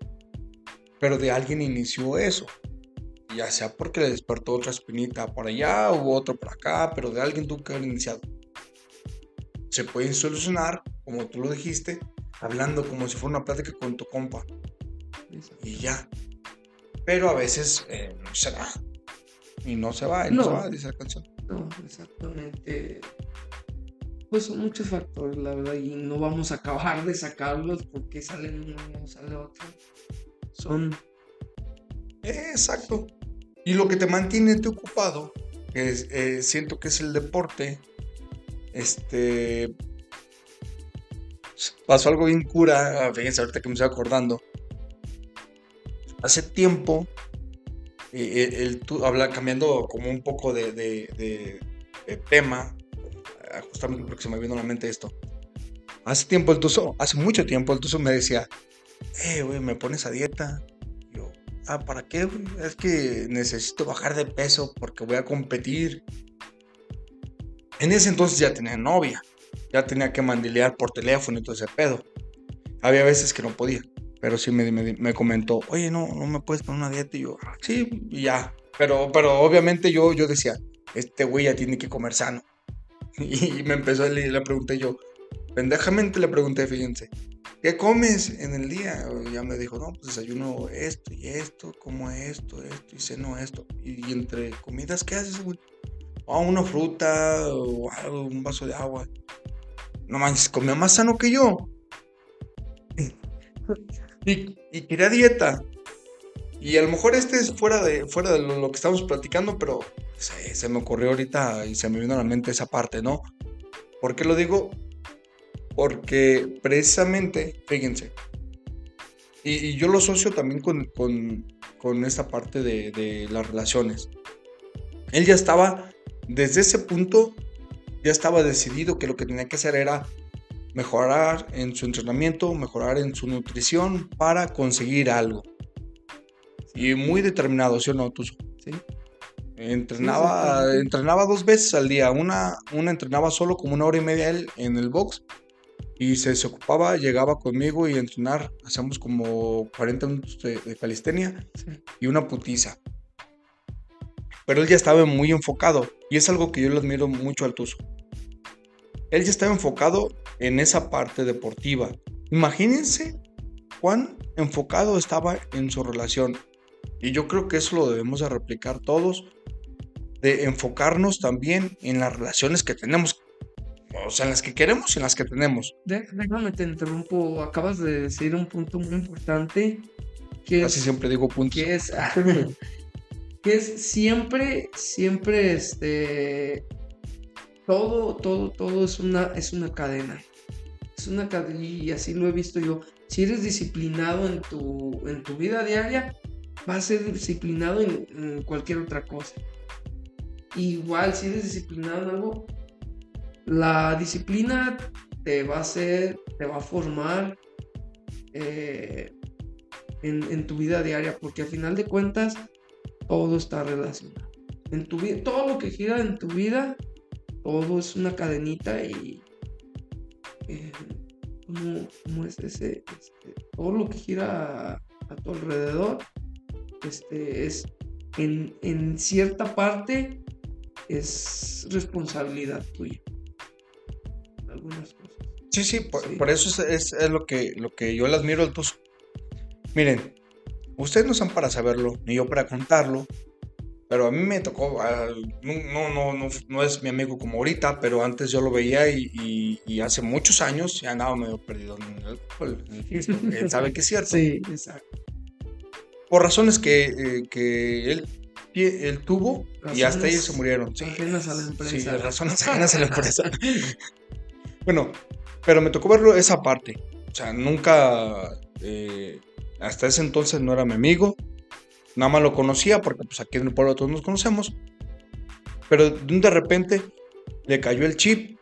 Pero de alguien inició eso. Ya sea porque le despertó otra espinita por allá o otro por acá, pero de alguien tuvo que haber iniciado. Se pueden solucionar, como tú lo dijiste, hablando como si fuera una plática con tu compa y ya. Pero a veces eh, no se va. Y no se va, y no, se va, dice la canción. No, exactamente. Pues son muchos factores, la verdad, y no vamos a acabar de sacarlos porque sale uno sale otro. Son. exacto. Y lo que te mantiene ocupado, que eh, siento que es el deporte, este. Pasó algo bien cura, fíjense ahorita que me estoy acordando hace tiempo, eh, el, habla, cambiando como un poco de, tema, ah, justamente porque se me vino a la mente esto. Hace tiempo el Tuzo, hace mucho tiempo el Tuzo me decía, eh, güey, me pones a dieta. yo, ah, ¿para qué? Es que necesito bajar de peso porque voy a competir. En ese entonces ya tenía novia, ya tenía que mandilear por teléfono y todo ese pedo. Había veces que no podía. Pero sí me, me, comentó, oye, no, no me puedes poner una dieta. Y yo, ah, sí, y ya. Pero, pero obviamente yo, yo decía, este güey ya tiene que comer sano. (laughs) Y me empezó a leer, le pregunté yo, pendejamente le pregunté, fíjense, ¿qué comes en el día? Y ya me dijo, no, pues desayuno esto y esto, como esto, esto y ceno esto. Y, entre comidas, ¿qué haces, güey? oh, una fruta o algo, un vaso de agua. No manches, comía más sano que yo. (laughs) Y, y quería dieta. Y a lo mejor este es fuera de, fuera de lo, que estamos platicando, pero se, me ocurrió ahorita y se me vino a la mente esa parte, ¿no? ¿Por qué lo digo? Porque precisamente, fíjense, y, y yo lo asocio también con, con, con esta parte de, de las relaciones. Él ya estaba, desde ese punto, ya estaba decidido que lo que tenía que hacer era mejorar en su entrenamiento, mejorar en su nutrición para conseguir algo. Y muy determinado, ¿sí o no, Tuzo? Sí. Entrenaba, Sí, sí, sí. entrenaba dos veces al día. Una, una entrenaba solo como una hora y media él en el box. Y se desocupaba, llegaba conmigo y a entrenar. Hacíamos como 40 minutos de, de calistenia y una putiza. Pero él ya estaba muy enfocado. Y es algo que yo le admiro mucho al Tuzo. Él ya estaba enfocado en esa parte deportiva. Imagínense cuán enfocado estaba en su relación. Y yo creo que eso lo debemos de replicar todos, de enfocarnos también en las relaciones que tenemos, o sea, en las que queremos y en las que tenemos. Déjame te interrumpo. Acabas de decir un punto muy importante que Casi es, siempre digo puntos. que es, (laughs) que es siempre, siempre este, todo, todo, todo es una, es una cadena. Es una cadena y así lo he visto yo. Si eres disciplinado en tu, en tu vida diaria, vas a ser disciplinado en, cualquier otra cosa. Igual, si eres disciplinado en algo, la disciplina te va a hacer, te va a formar eh, en, en tu vida diaria, porque al final de cuentas todo está relacionado. En tu vida, todo lo que gira en tu vida, todo es una cadenita y eh, ¿cómo, cómo es ese? Este, todo lo que gira a, a tu alrededor, este, es en, en cierta parte es responsabilidad tuya. Algunas cosas. Sí, sí, por, Sí. por eso es, es- es lo, que, lo que yo le admiro al. Miren, ustedes no son para saberlo, ni yo para contarlo, pero a mí me tocó, no, no, no, no, es mi amigo como ahorita, pero antes yo lo veía y, y- y hace muchos años ya andaba medio perdido en el alcohol, él (laughs) sabe que es cierto. Sí, exacto. Por razones que, eh, que él, él tuvo y hasta ellos se murieron. Sí, ajenas a la Sí, empresa. razones ajenas a la empresa. (laughs) bueno, pero me tocó verlo esa parte. O sea, nunca, eh, hasta ese entonces no era mi amigo. Nada más lo conocía porque pues aquí en el pueblo todos nos conocemos. Pero de repente le cayó el chip.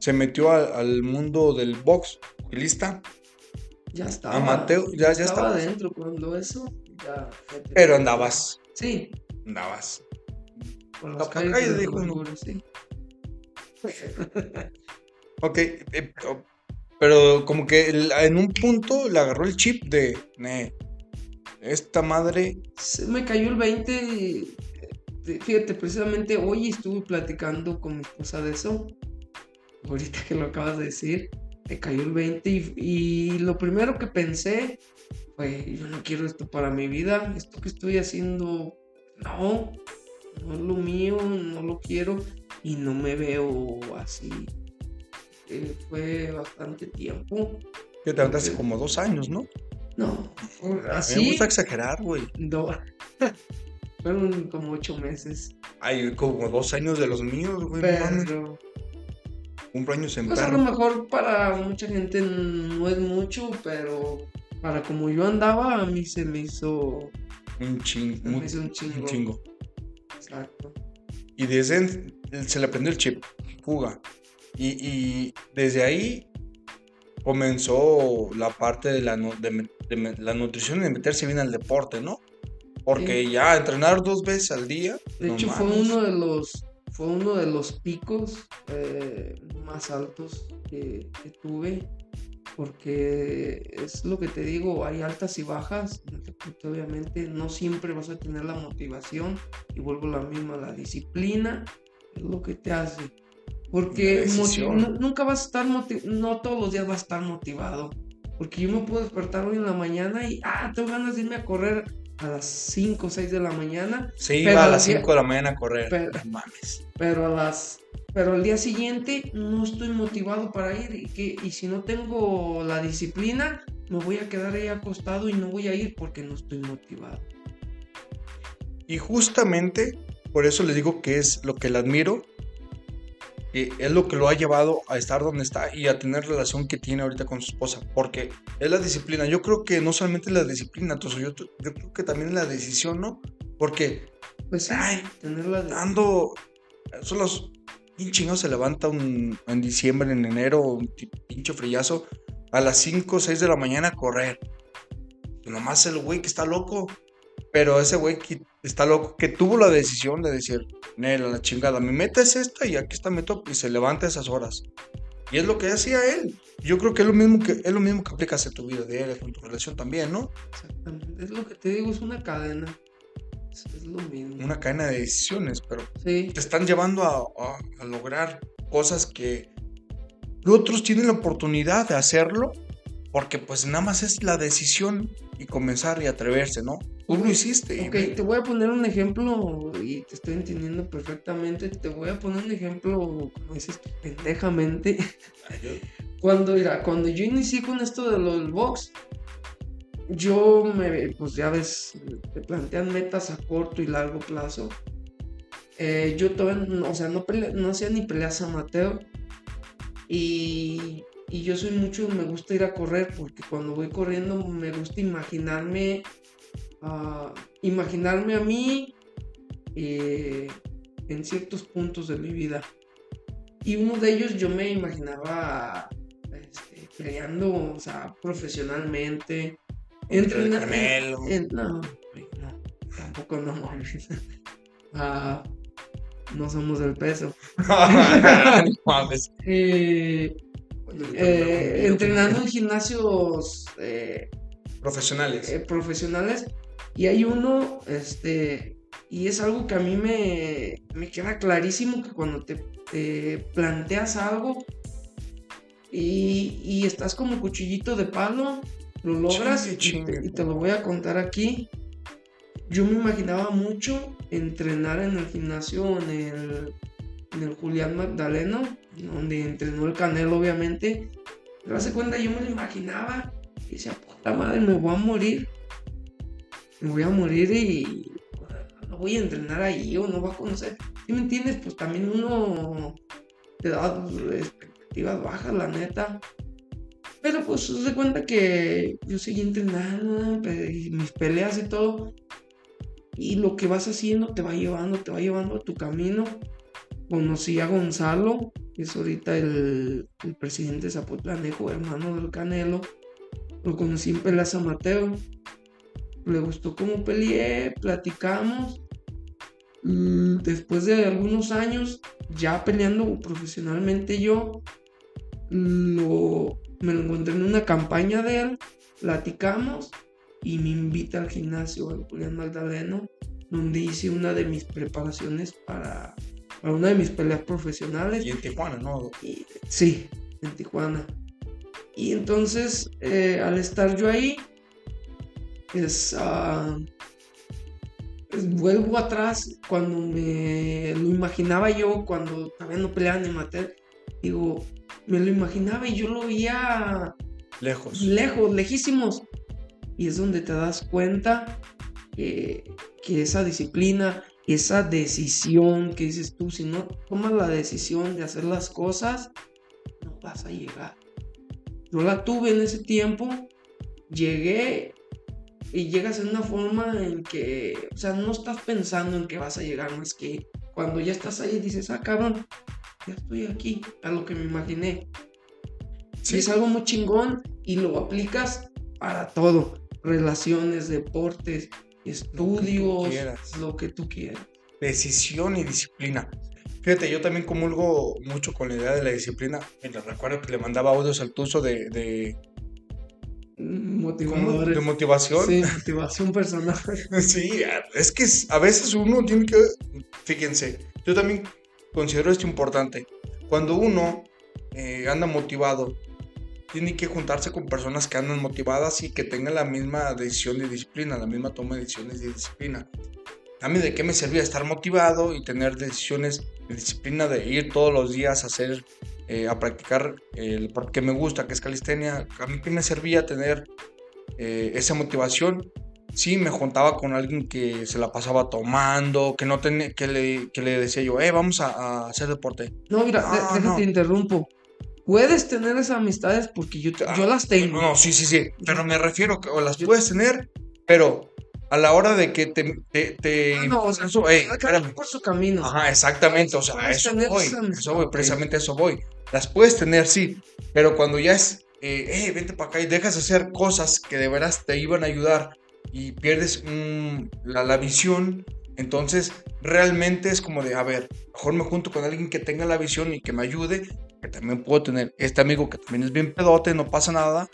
Se metió a- al mundo del box. Lista. Ya estaba. Amateur, ya- ya estaba adentro cuando eso. Ya, Pero andabas. Sí, Andabas. La las calles calle, de dijo sí. (laughs) Ok, eh, pero como que en un punto le agarró el chip de, "Nee, esta madre, Se me cayó el 20. y, eh, Fíjate, precisamente hoy estuve platicando con mi esposa de eso. Ahorita que lo acabas de decir, me cayó el 20 y, y lo primero que pensé fue, yo no quiero esto para mi vida, esto que estoy haciendo, no, no es lo mío, no lo quiero y no me veo así. Eh, fue bastante tiempo. que te aventaste Ok. como dos años, ¿no? No, A mí me gusta exagerar, güey. No. (laughs) Fueron como ocho meses. Ay, como dos años de los míos, güey. Pero, Cumpleaños en pues a lo mejor para mucha gente no es mucho, pero para como yo andaba, a mí se me hizo, Un chingo. me hizo un chingo. Un chingo. Exacto. Y desde se le prendió el chip, fuga. Y, y desde ahí comenzó la parte de la, de de la nutrición y de meterse bien al deporte, ¿no? Porque ya entrenar dos veces al día. De no hecho, fue mames. uno de los, fue uno de los picos eh, más altos que, que tuve. Porque es lo que te digo, hay altas y bajas. Obviamente, no siempre vas a tener la motivación. Y vuelvo a la misma, la disciplina es lo que te hace. Porque nunca vas a estar motivado, no todos los días vas a estar motivado. Porque yo me puedo despertar hoy en la mañana y, ah, tengo ganas de irme a correr a las 5 o 6 de la mañana. Se Pero iba a las día- 5 de la mañana a correr. Pero- mames. pero a las pero al día siguiente no estoy motivado para ir y que y si no tengo la disciplina me voy a quedar ahí acostado y no voy a ir porque no estoy motivado Y justamente por eso les digo que es lo que le admiro. Y es lo que lo ha llevado a estar donde está y a tener la relación que tiene ahorita con su esposa. Porque es la disciplina. Yo creo que no solamente la disciplina, entonces yo, yo creo que también la decisión, ¿no? Porque pues Ay, tenerla de- ando. Son los. ¿Quién chingados se levanta un- en diciembre, en enero, un pinche frillazo a las 5 o 6 de la mañana a correr? Nomás el güey que está loco. Pero ese güey que está loco, que tuvo la decisión de decir, Nel, la chingada, mi meta es esta y aquí está mi top, y se levanta a esas horas. Y es lo que hacía él. Yo creo que es lo mismo que, es lo mismo que aplicas en tu vida diaria, con tu relación también, ¿no? exactamente es lo que te digo es una cadena es, es lo mismo Una cadena de decisiones, pero sí te están llevando a, a- a lograr cosas que otros tienen la oportunidad de hacerlo porque pues nada más es la decisión y comenzar y atreverse, ¿no? Tú lo hiciste. Ok, te voy a poner un ejemplo y te estoy entendiendo perfectamente. Te voy a poner un ejemplo, como dices pendejamente. Cuando, mira, cuando yo inicié con esto de lo del box, yo me, pues ya ves, te plantean metas a corto y largo plazo. Eh, yo todavía, no, o sea, no, pelea- no hacía ni peleas amateur. Y, y yo soy mucho, me gusta ir a correr porque cuando voy corriendo me gusta imaginarme, ah, imaginarme a mí eh, en ciertos puntos de mi vida. Y uno de ellos yo me imaginaba este, peleando, o sea, profesionalmente. Contra el entrena- Canelo. en- no, no, tampoco no. (laughs) Ah, no somos del peso. (laughs) No mames. (laughs) Eh, eh, entrenando en gimnasios eh, Profesionales. eh, profesionales y hay uno, este, y es algo que a mí me, me queda clarísimo que cuando te, te planteas algo y, y estás como cuchillito de palo, lo logras Chingue, y, te, y te lo voy a contar aquí. Yo me imaginaba mucho entrenar en el gimnasio, en el, en el Julián Magdaleno, donde entrenó el Canelo, obviamente. Pero hace cuenta, yo me lo imaginaba y decía, puta madre, me voy a morir. Me voy a morir y no voy a entrenar ahí o no voy a conocer. ¿Sí me entiendes? Pues también uno te da expectativas bajas, la neta. Pero pues se cuenta que yo seguí entrenando, mis peleas y todo. Y lo que vas haciendo te va llevando, te va llevando a tu camino. Conocí a Gonzalo, que es ahorita el, presidente Zapotlanejo, hermano del Canelo. Lo conocí en peleas amateur. Le gustó cómo peleé, platicamos. Mm, Después de algunos años, ya peleando profesionalmente yo, me lo encontré en una campaña de él, platicamos y me invita al gimnasio al Julián Magdaleno, donde hice una de mis preparaciones para, para una de mis peleas profesionales. Y en Tijuana, ¿no? Y- sí, en Tijuana. Y entonces, eh, al estar yo ahí, es, ah, pues, vuelvo atrás cuando me lo imaginaba yo, cuando todavía no peleaba ni amateur, digo, me lo imaginaba y yo lo veía Lejos. lejos, lejísimos. Y es donde te das cuenta que, que esa disciplina, esa decisión que dices tú, si no tomas la decisión de hacer las cosas, no vas a llegar. Yo la tuve en ese tiempo, llegué y llegas en una forma en que, o sea, no estás pensando en que vas a llegar más que cuando ya estás ahí dices, ah, cabrón, ya estoy aquí, a lo que me imaginé. Sí, es algo muy chingón y lo aplicas para todo. Relaciones, deportes, estudios, lo que tú quieras. Decisión y disciplina. Fíjate, yo también comulgo mucho con la idea de la disciplina. Mira, recuerdo que le mandaba audios al Tuzo de. Motivadores. de motivación. Sí, motivación personal. (laughs) Sí, es que a veces uno tiene que, fíjense, yo también considero esto importante. Cuando uno eh, anda motivado tiene que juntarse con personas que andan motivadas y que tengan la misma decisión de disciplina, la misma toma de decisiones de disciplina. A mí de qué me servía estar motivado y tener decisiones de disciplina de ir todos los días a hacer, eh, a practicar el que me gusta, que es calistenia. A mí qué me servía tener eh, esa motivación. Sí, me juntaba con alguien que se la pasaba tomando, que no tenía, que le, que le decía yo, eh, vamos a, hacer deporte. No, mira, déjate interrumpo. Puedes tener esas amistades porque yo, yo las tengo. No, sí, sí, sí. Pero me refiero que o las puedes tener, pero a la hora de que te. te, ah, no, o sea, eso, por su camino. Ajá, exactamente. O sea, eso voy. Eso voy, precisamente eso voy. Las puedes tener, sí. Pero cuando ya es eh, vente para acá y dejas de hacer cosas que de veras te iban a ayudar y pierdes la, la, visión, entonces realmente es como de, a ver, mejor me junto con alguien que tenga la visión y que me ayude, que también puedo tener este amigo que también es bien pedote, no pasa nada.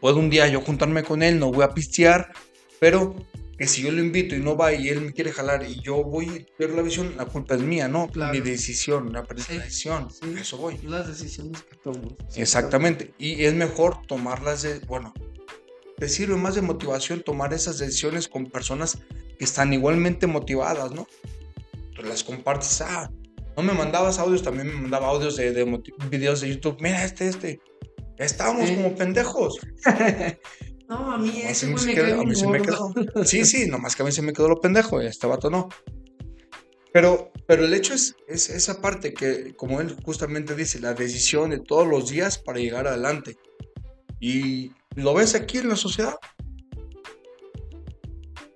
Puedo un día yo juntarme con él, no voy a pistear, pero que si yo lo invito y no va y él me quiere jalar y yo voy a ver la visión, la culpa es mía, ¿no? Mi decisión, la decisión, eso voy. Las decisiones que tomo. Exactamente, y es mejor tomarlas de, bueno, te sirve más de motivación tomar esas decisiones con personas que están igualmente motivadas, ¿no? Tú las compartes, ah, no me mandabas audios, también me mandaba audios de, de videos de YouTube, mira este, este, estábamos como pendejos. (laughs) No, a mí ese me, quedó, a mí se me quedó. (laughs) Sí, sí, nomás que a mí se me quedó lo pendejo, este vato no. Pero, pero el hecho es, es esa parte que, como él justamente dice, la decisión de todos los días para llegar adelante. Y lo ves aquí en la sociedad.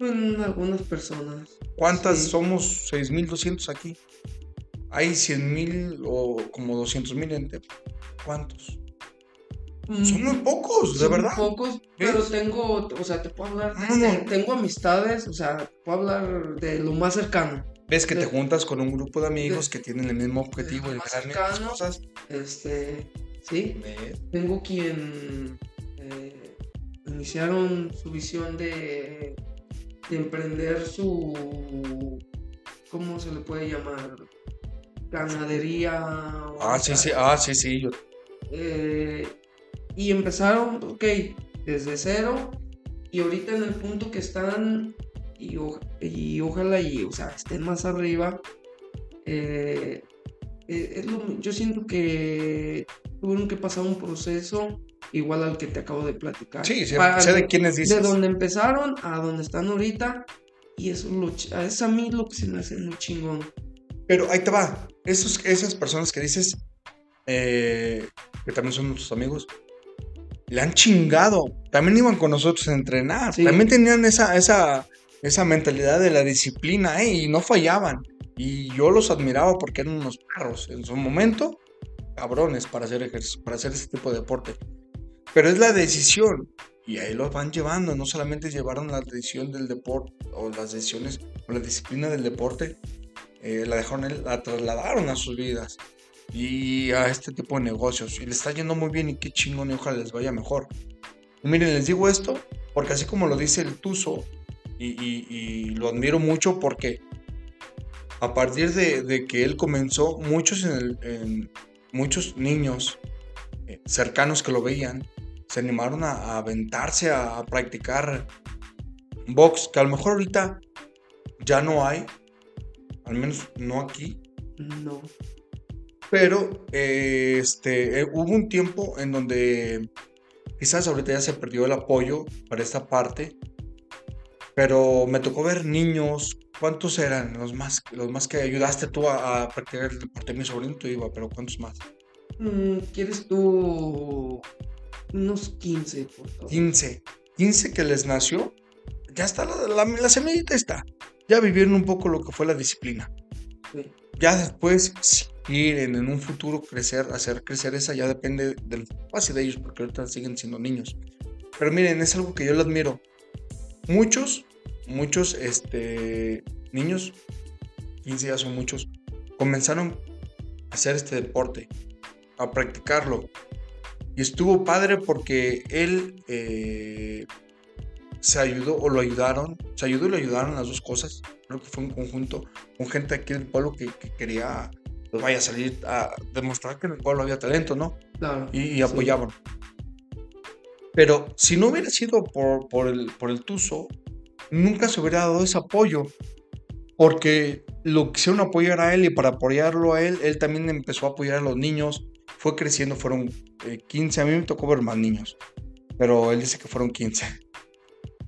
En algunas personas. ¿Cuántas somos? 6.200 aquí. Hay 100.000 o como 200.000 en ¿Cuántos? Son muy pocos, de verdad. pocos, pero tengo, o sea, te puedo hablar, tengo amistades, o sea, puedo hablar de lo más cercano. Ves que te juntas con un grupo de amigos que tienen el mismo objetivo y las cosas. Este, sí. Tengo quien eh, iniciaron su visión de, de emprender su, ¿cómo se le puede llamar? Ganadería. Ah, sí, sí, ah, sí, sí. Yo... Eh, y empezaron, ok, desde cero. Y ahorita en el punto que están, y, y ojalá y, o sea, estén más arriba. Eh, eh, yo siento que tuvieron que pasar un proceso igual al que te acabo de platicar. Sí, sé, de quiénes dices. De donde empezaron a donde están ahorita. Y eso es a mí lo que se me hace muy chingón. Pero ahí te va. Esos, esas personas que dices, eh, que también son nuestros amigos, le han chingado. También iban con nosotros a entrenar. También tenían esa, esa, esa mentalidad de la disciplina ¿eh? y no fallaban. Y yo los admiraba porque eran unos perros. En su momento, cabrones para hacer para hacer este tipo de deporte. Pero es la decisión. Y ahí los van llevando. No solamente llevaron la decisión del deporte o las decisiones o la disciplina del deporte. Eh, la dejaron, la trasladaron a sus vidas y a este tipo de negocios. Y le está yendo muy bien y qué chingón y ojalá les vaya mejor. Miren, les digo esto porque así como lo dice el Tuzo, y, lo admiro mucho porque a partir de, que él comenzó, muchos, muchos niños eh, cercanos que lo veían se animaron a, aventarse a, a practicar box, que a lo mejor ahorita ya no hay, al menos no aquí. No. Pero este, eh, hubo un tiempo en donde quizás ahorita ya se perdió el apoyo para esta parte, pero me tocó ver niños, ¿cuántos eran los más, los más que ayudaste tú a, practicar el deporte? Mi sobrino iba, pero ¿cuántos más? Mm, ¿Quieres tú unos 15, por favor? 15. 15 que les nació, ya está, la, la, semillita está. Ya vivieron un poco lo que fue la disciplina. Ya después, ir en, un futuro crecer, hacer crecer esa, ya depende del pase de ellos, porque ahorita siguen siendo niños. Pero miren, es algo que yo lo admiro. Muchos, muchos este, niños, 15 ya son muchos, comenzaron a hacer este deporte, a practicarlo. Y estuvo padre porque él eh, se ayudó o lo ayudaron, se ayudó y lo ayudaron las dos cosas. Creo que fue un conjunto con gente aquí del pueblo que, que quería pues vaya a salir a demostrar que en el pueblo había talento, ¿no? Claro. Y, y sí. apoyaban. Pero si no hubiera sido por, por, el, por el Tuzo, nunca se hubiera dado ese apoyo. Porque lo quisieron apoyar a él y para apoyarlo a él, él también empezó a apoyar a los niños. Fue creciendo, fueron eh, 15. A mí me tocó ver más niños. Pero él dice que fueron 15.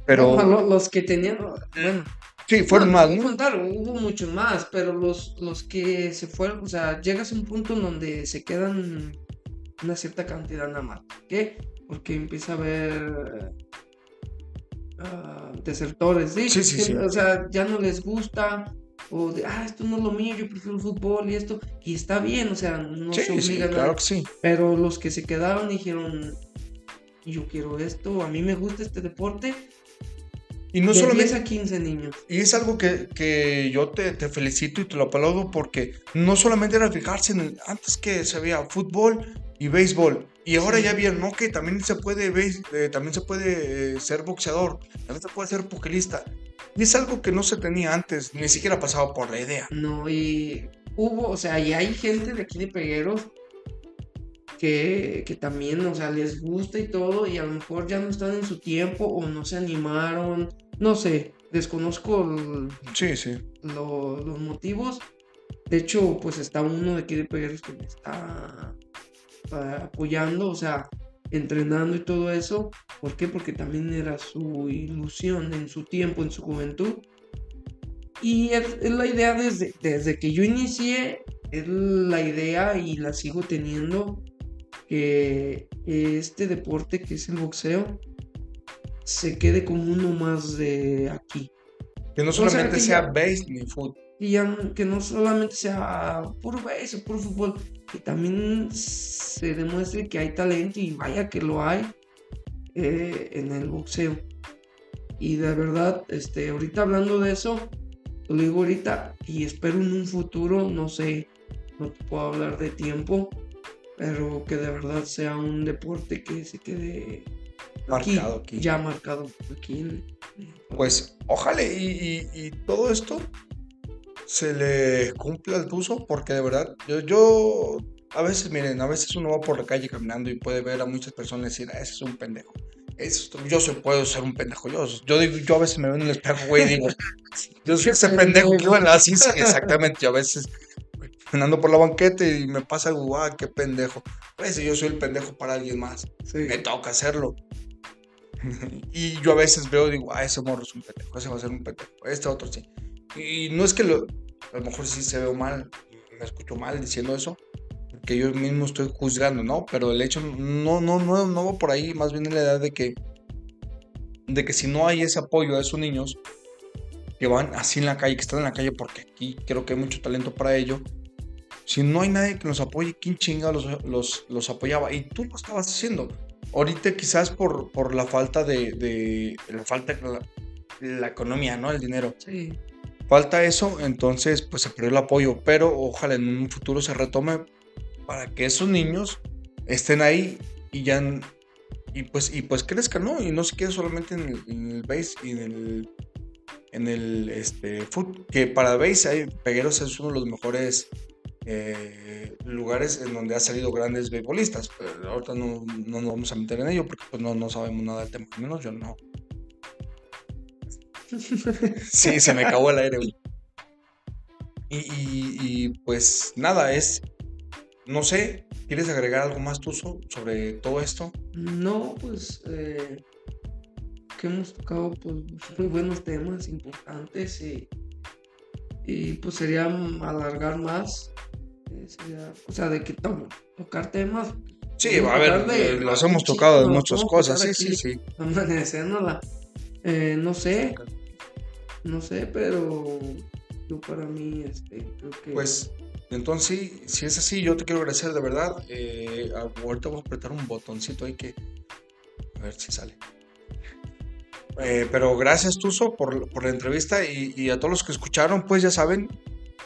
Pero No, los que tenían, bueno, sí, fueron más, no ¿no? contar, hubo muchos más, pero los, los que se fueron, o sea, llegas a un punto en donde se quedan una cierta cantidad nada más. ¿Por qué? Porque empieza a haber ah, desertores, ¿sí? Sí, sí, sí. O sea, ya no les gusta, o de, ah, esto no es lo mío, yo prefiero el fútbol y esto, y está bien, o sea, no se Sí, sí, obliga a nadie. claro que sí. Pero los que se quedaron dijeron, yo quiero esto, a mí me gusta este deporte, Y no de 10 solamente a 15 niños. Y es algo que, que yo te, te felicito y te lo aplaudo porque no solamente era fijarse en el, antes que se veía fútbol y béisbol y ahora Sí. ya vieron ¿no? que también se puede eh, también se puede eh, ser boxeador también se puede ser pugilista y es algo que no se tenía antes ni siquiera pasaba por la idea No, y hubo, o sea, y hay gente de aquí de Pegueros que, que también, o sea, les gusta y todo, y a lo mejor ya no están en su tiempo o no se animaron, no sé, desconozco el- sí sí lo- los motivos. De hecho, pues está uno de de Pegueros que me está apoyando, o sea, entrenando y todo eso. ¿Por qué? Porque también era su ilusión en su tiempo, en su juventud. Y es, es la idea desde, desde que yo inicié, es la idea y la sigo teniendo, que este deporte que es el boxeo se quede como uno más de aquí. que no sea, solamente que sea base ni fútbol ya n- que no solamente sea puro beso, puro fútbol, que también se demuestre que hay talento y vaya que lo hay eh, en el boxeo. Y de verdad, este, ahorita hablando de eso, lo digo ahorita y espero en un futuro, no sé, no te puedo hablar de tiempo, pero que de verdad sea un deporte que se quede marcado aquí ya marcado aquí. Pues ojalá y, y- y todo esto se le cumpla al Tuzo, porque de verdad, yo, yo a veces, miren, a veces uno va por la calle caminando y puede ver a muchas personas decir, ah, ese es un pendejo. Ese es- yo soy, puedo ser un pendejo. Yo, yo, digo, yo a veces me veo en el espejo, güey, y digo, yo soy ese (laughs) pendejo que iba sí, exactamente. Y a veces andando por la banqueta y me pasa algo, ah, qué pendejo. A veces yo soy el pendejo para alguien más Sí. me toca hacerlo. Y yo a veces veo, digo, ah, ese morro es un pendejo, ese va a ser un pendejo, este otro sí. Y no es que lo, a lo mejor sí se veo mal, me escucho mal diciendo eso, que yo mismo estoy juzgando, ¿no? Pero el hecho no, no, no, no va por ahí, más bien en la edad de que, de que si no hay ese apoyo a esos niños que van así en la calle, que están en la calle, porque aquí creo que hay mucho talento para ello, si no hay nadie que los apoye, ¿quién chinga los, los, los apoyaba? Y tú lo estabas haciendo. Ahorita quizás por, por la falta de, de la falta de la, la economía, ¿no? El dinero. Sí. Falta eso, entonces pues se perdió el apoyo, pero ojalá en un futuro se retome para que esos niños estén ahí y ya y pues y pues crezcan, ¿no? Y no se quede solamente en el, en el base y en el en el este foot, que para base hay Pegueros es uno de los mejores eh, lugares en donde ha salido grandes beisbolistas. Pero ahorita no, no nos vamos a meter en ello porque pues no, no sabemos nada del tema, al menos yo no. (laughs) Sí, se me acabó el aire, güey. Y, y- y, pues nada, es. No sé, ¿quieres agregar algo más tú so- sobre todo esto? No, pues eh, que hemos tocado pues muy buenos temas importantes y, y pues sería alargar más, eh, o sea, de que to- tocar temas, Sí, a ver, de- eh, los hemos sí, tocado de muchas cosas, sí, sí, sí. amaneciéndola, eh, no sé, no sé, pero yo para mí, este, creo que Pues, entonces, si es así, yo te quiero agradecer de verdad. Eh, ahorita voy a apretar un botoncito ahí que. A ver si sale. Eh, pero gracias, Tuso, por, por la entrevista y, y a todos los que escucharon, pues ya saben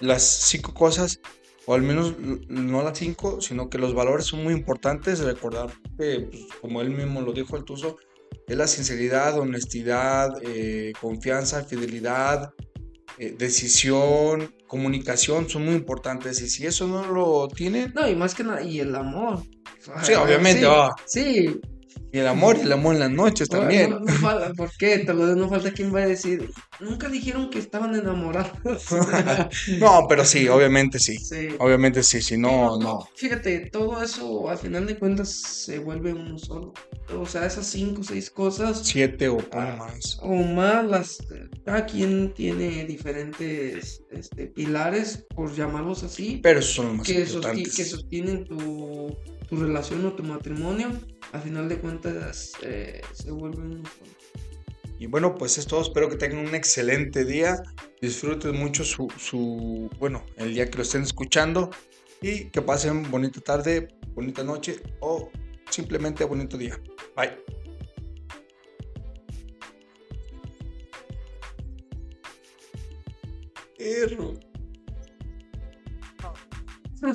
las cinco cosas, o al menos no las cinco, sino que los valores son muy importantes. Recordar que, pues, como él mismo lo dijo, el Tuso, es la sinceridad, honestidad, eh, confianza, fidelidad, eh, decisión, comunicación son muy importantes. Y si eso no lo tienen. No, y más que nada, y el amor. Sí, obviamente, Sí, va. sí, Y el amor, y el amor en las noches también. No, no falta- (laughs) ¿Por qué? Te lo no falta quien va a decir. Nunca dijeron que estaban enamorados. (laughs) No, pero sí, obviamente sí. Sí. Obviamente sí, si no, no. Fíjate, todo eso al final de cuentas se vuelve uno solo. O sea, esas cinco o seis cosas Siete o Ah. más. o más, las, cada quien tiene diferentes este, pilares, por llamarlos así, Pero son los más que, sosti- importantes. que sostienen tu, tu relación o tu matrimonio. Al final de cuentas eh, se vuelve solo. Y bueno, pues es todo. Espero que tengan un excelente día. Disfruten mucho su, su, bueno, el día que lo estén escuchando. Y que pasen bonita tarde, bonita noche o simplemente bonito día. Bye. Erro. (laughs) No.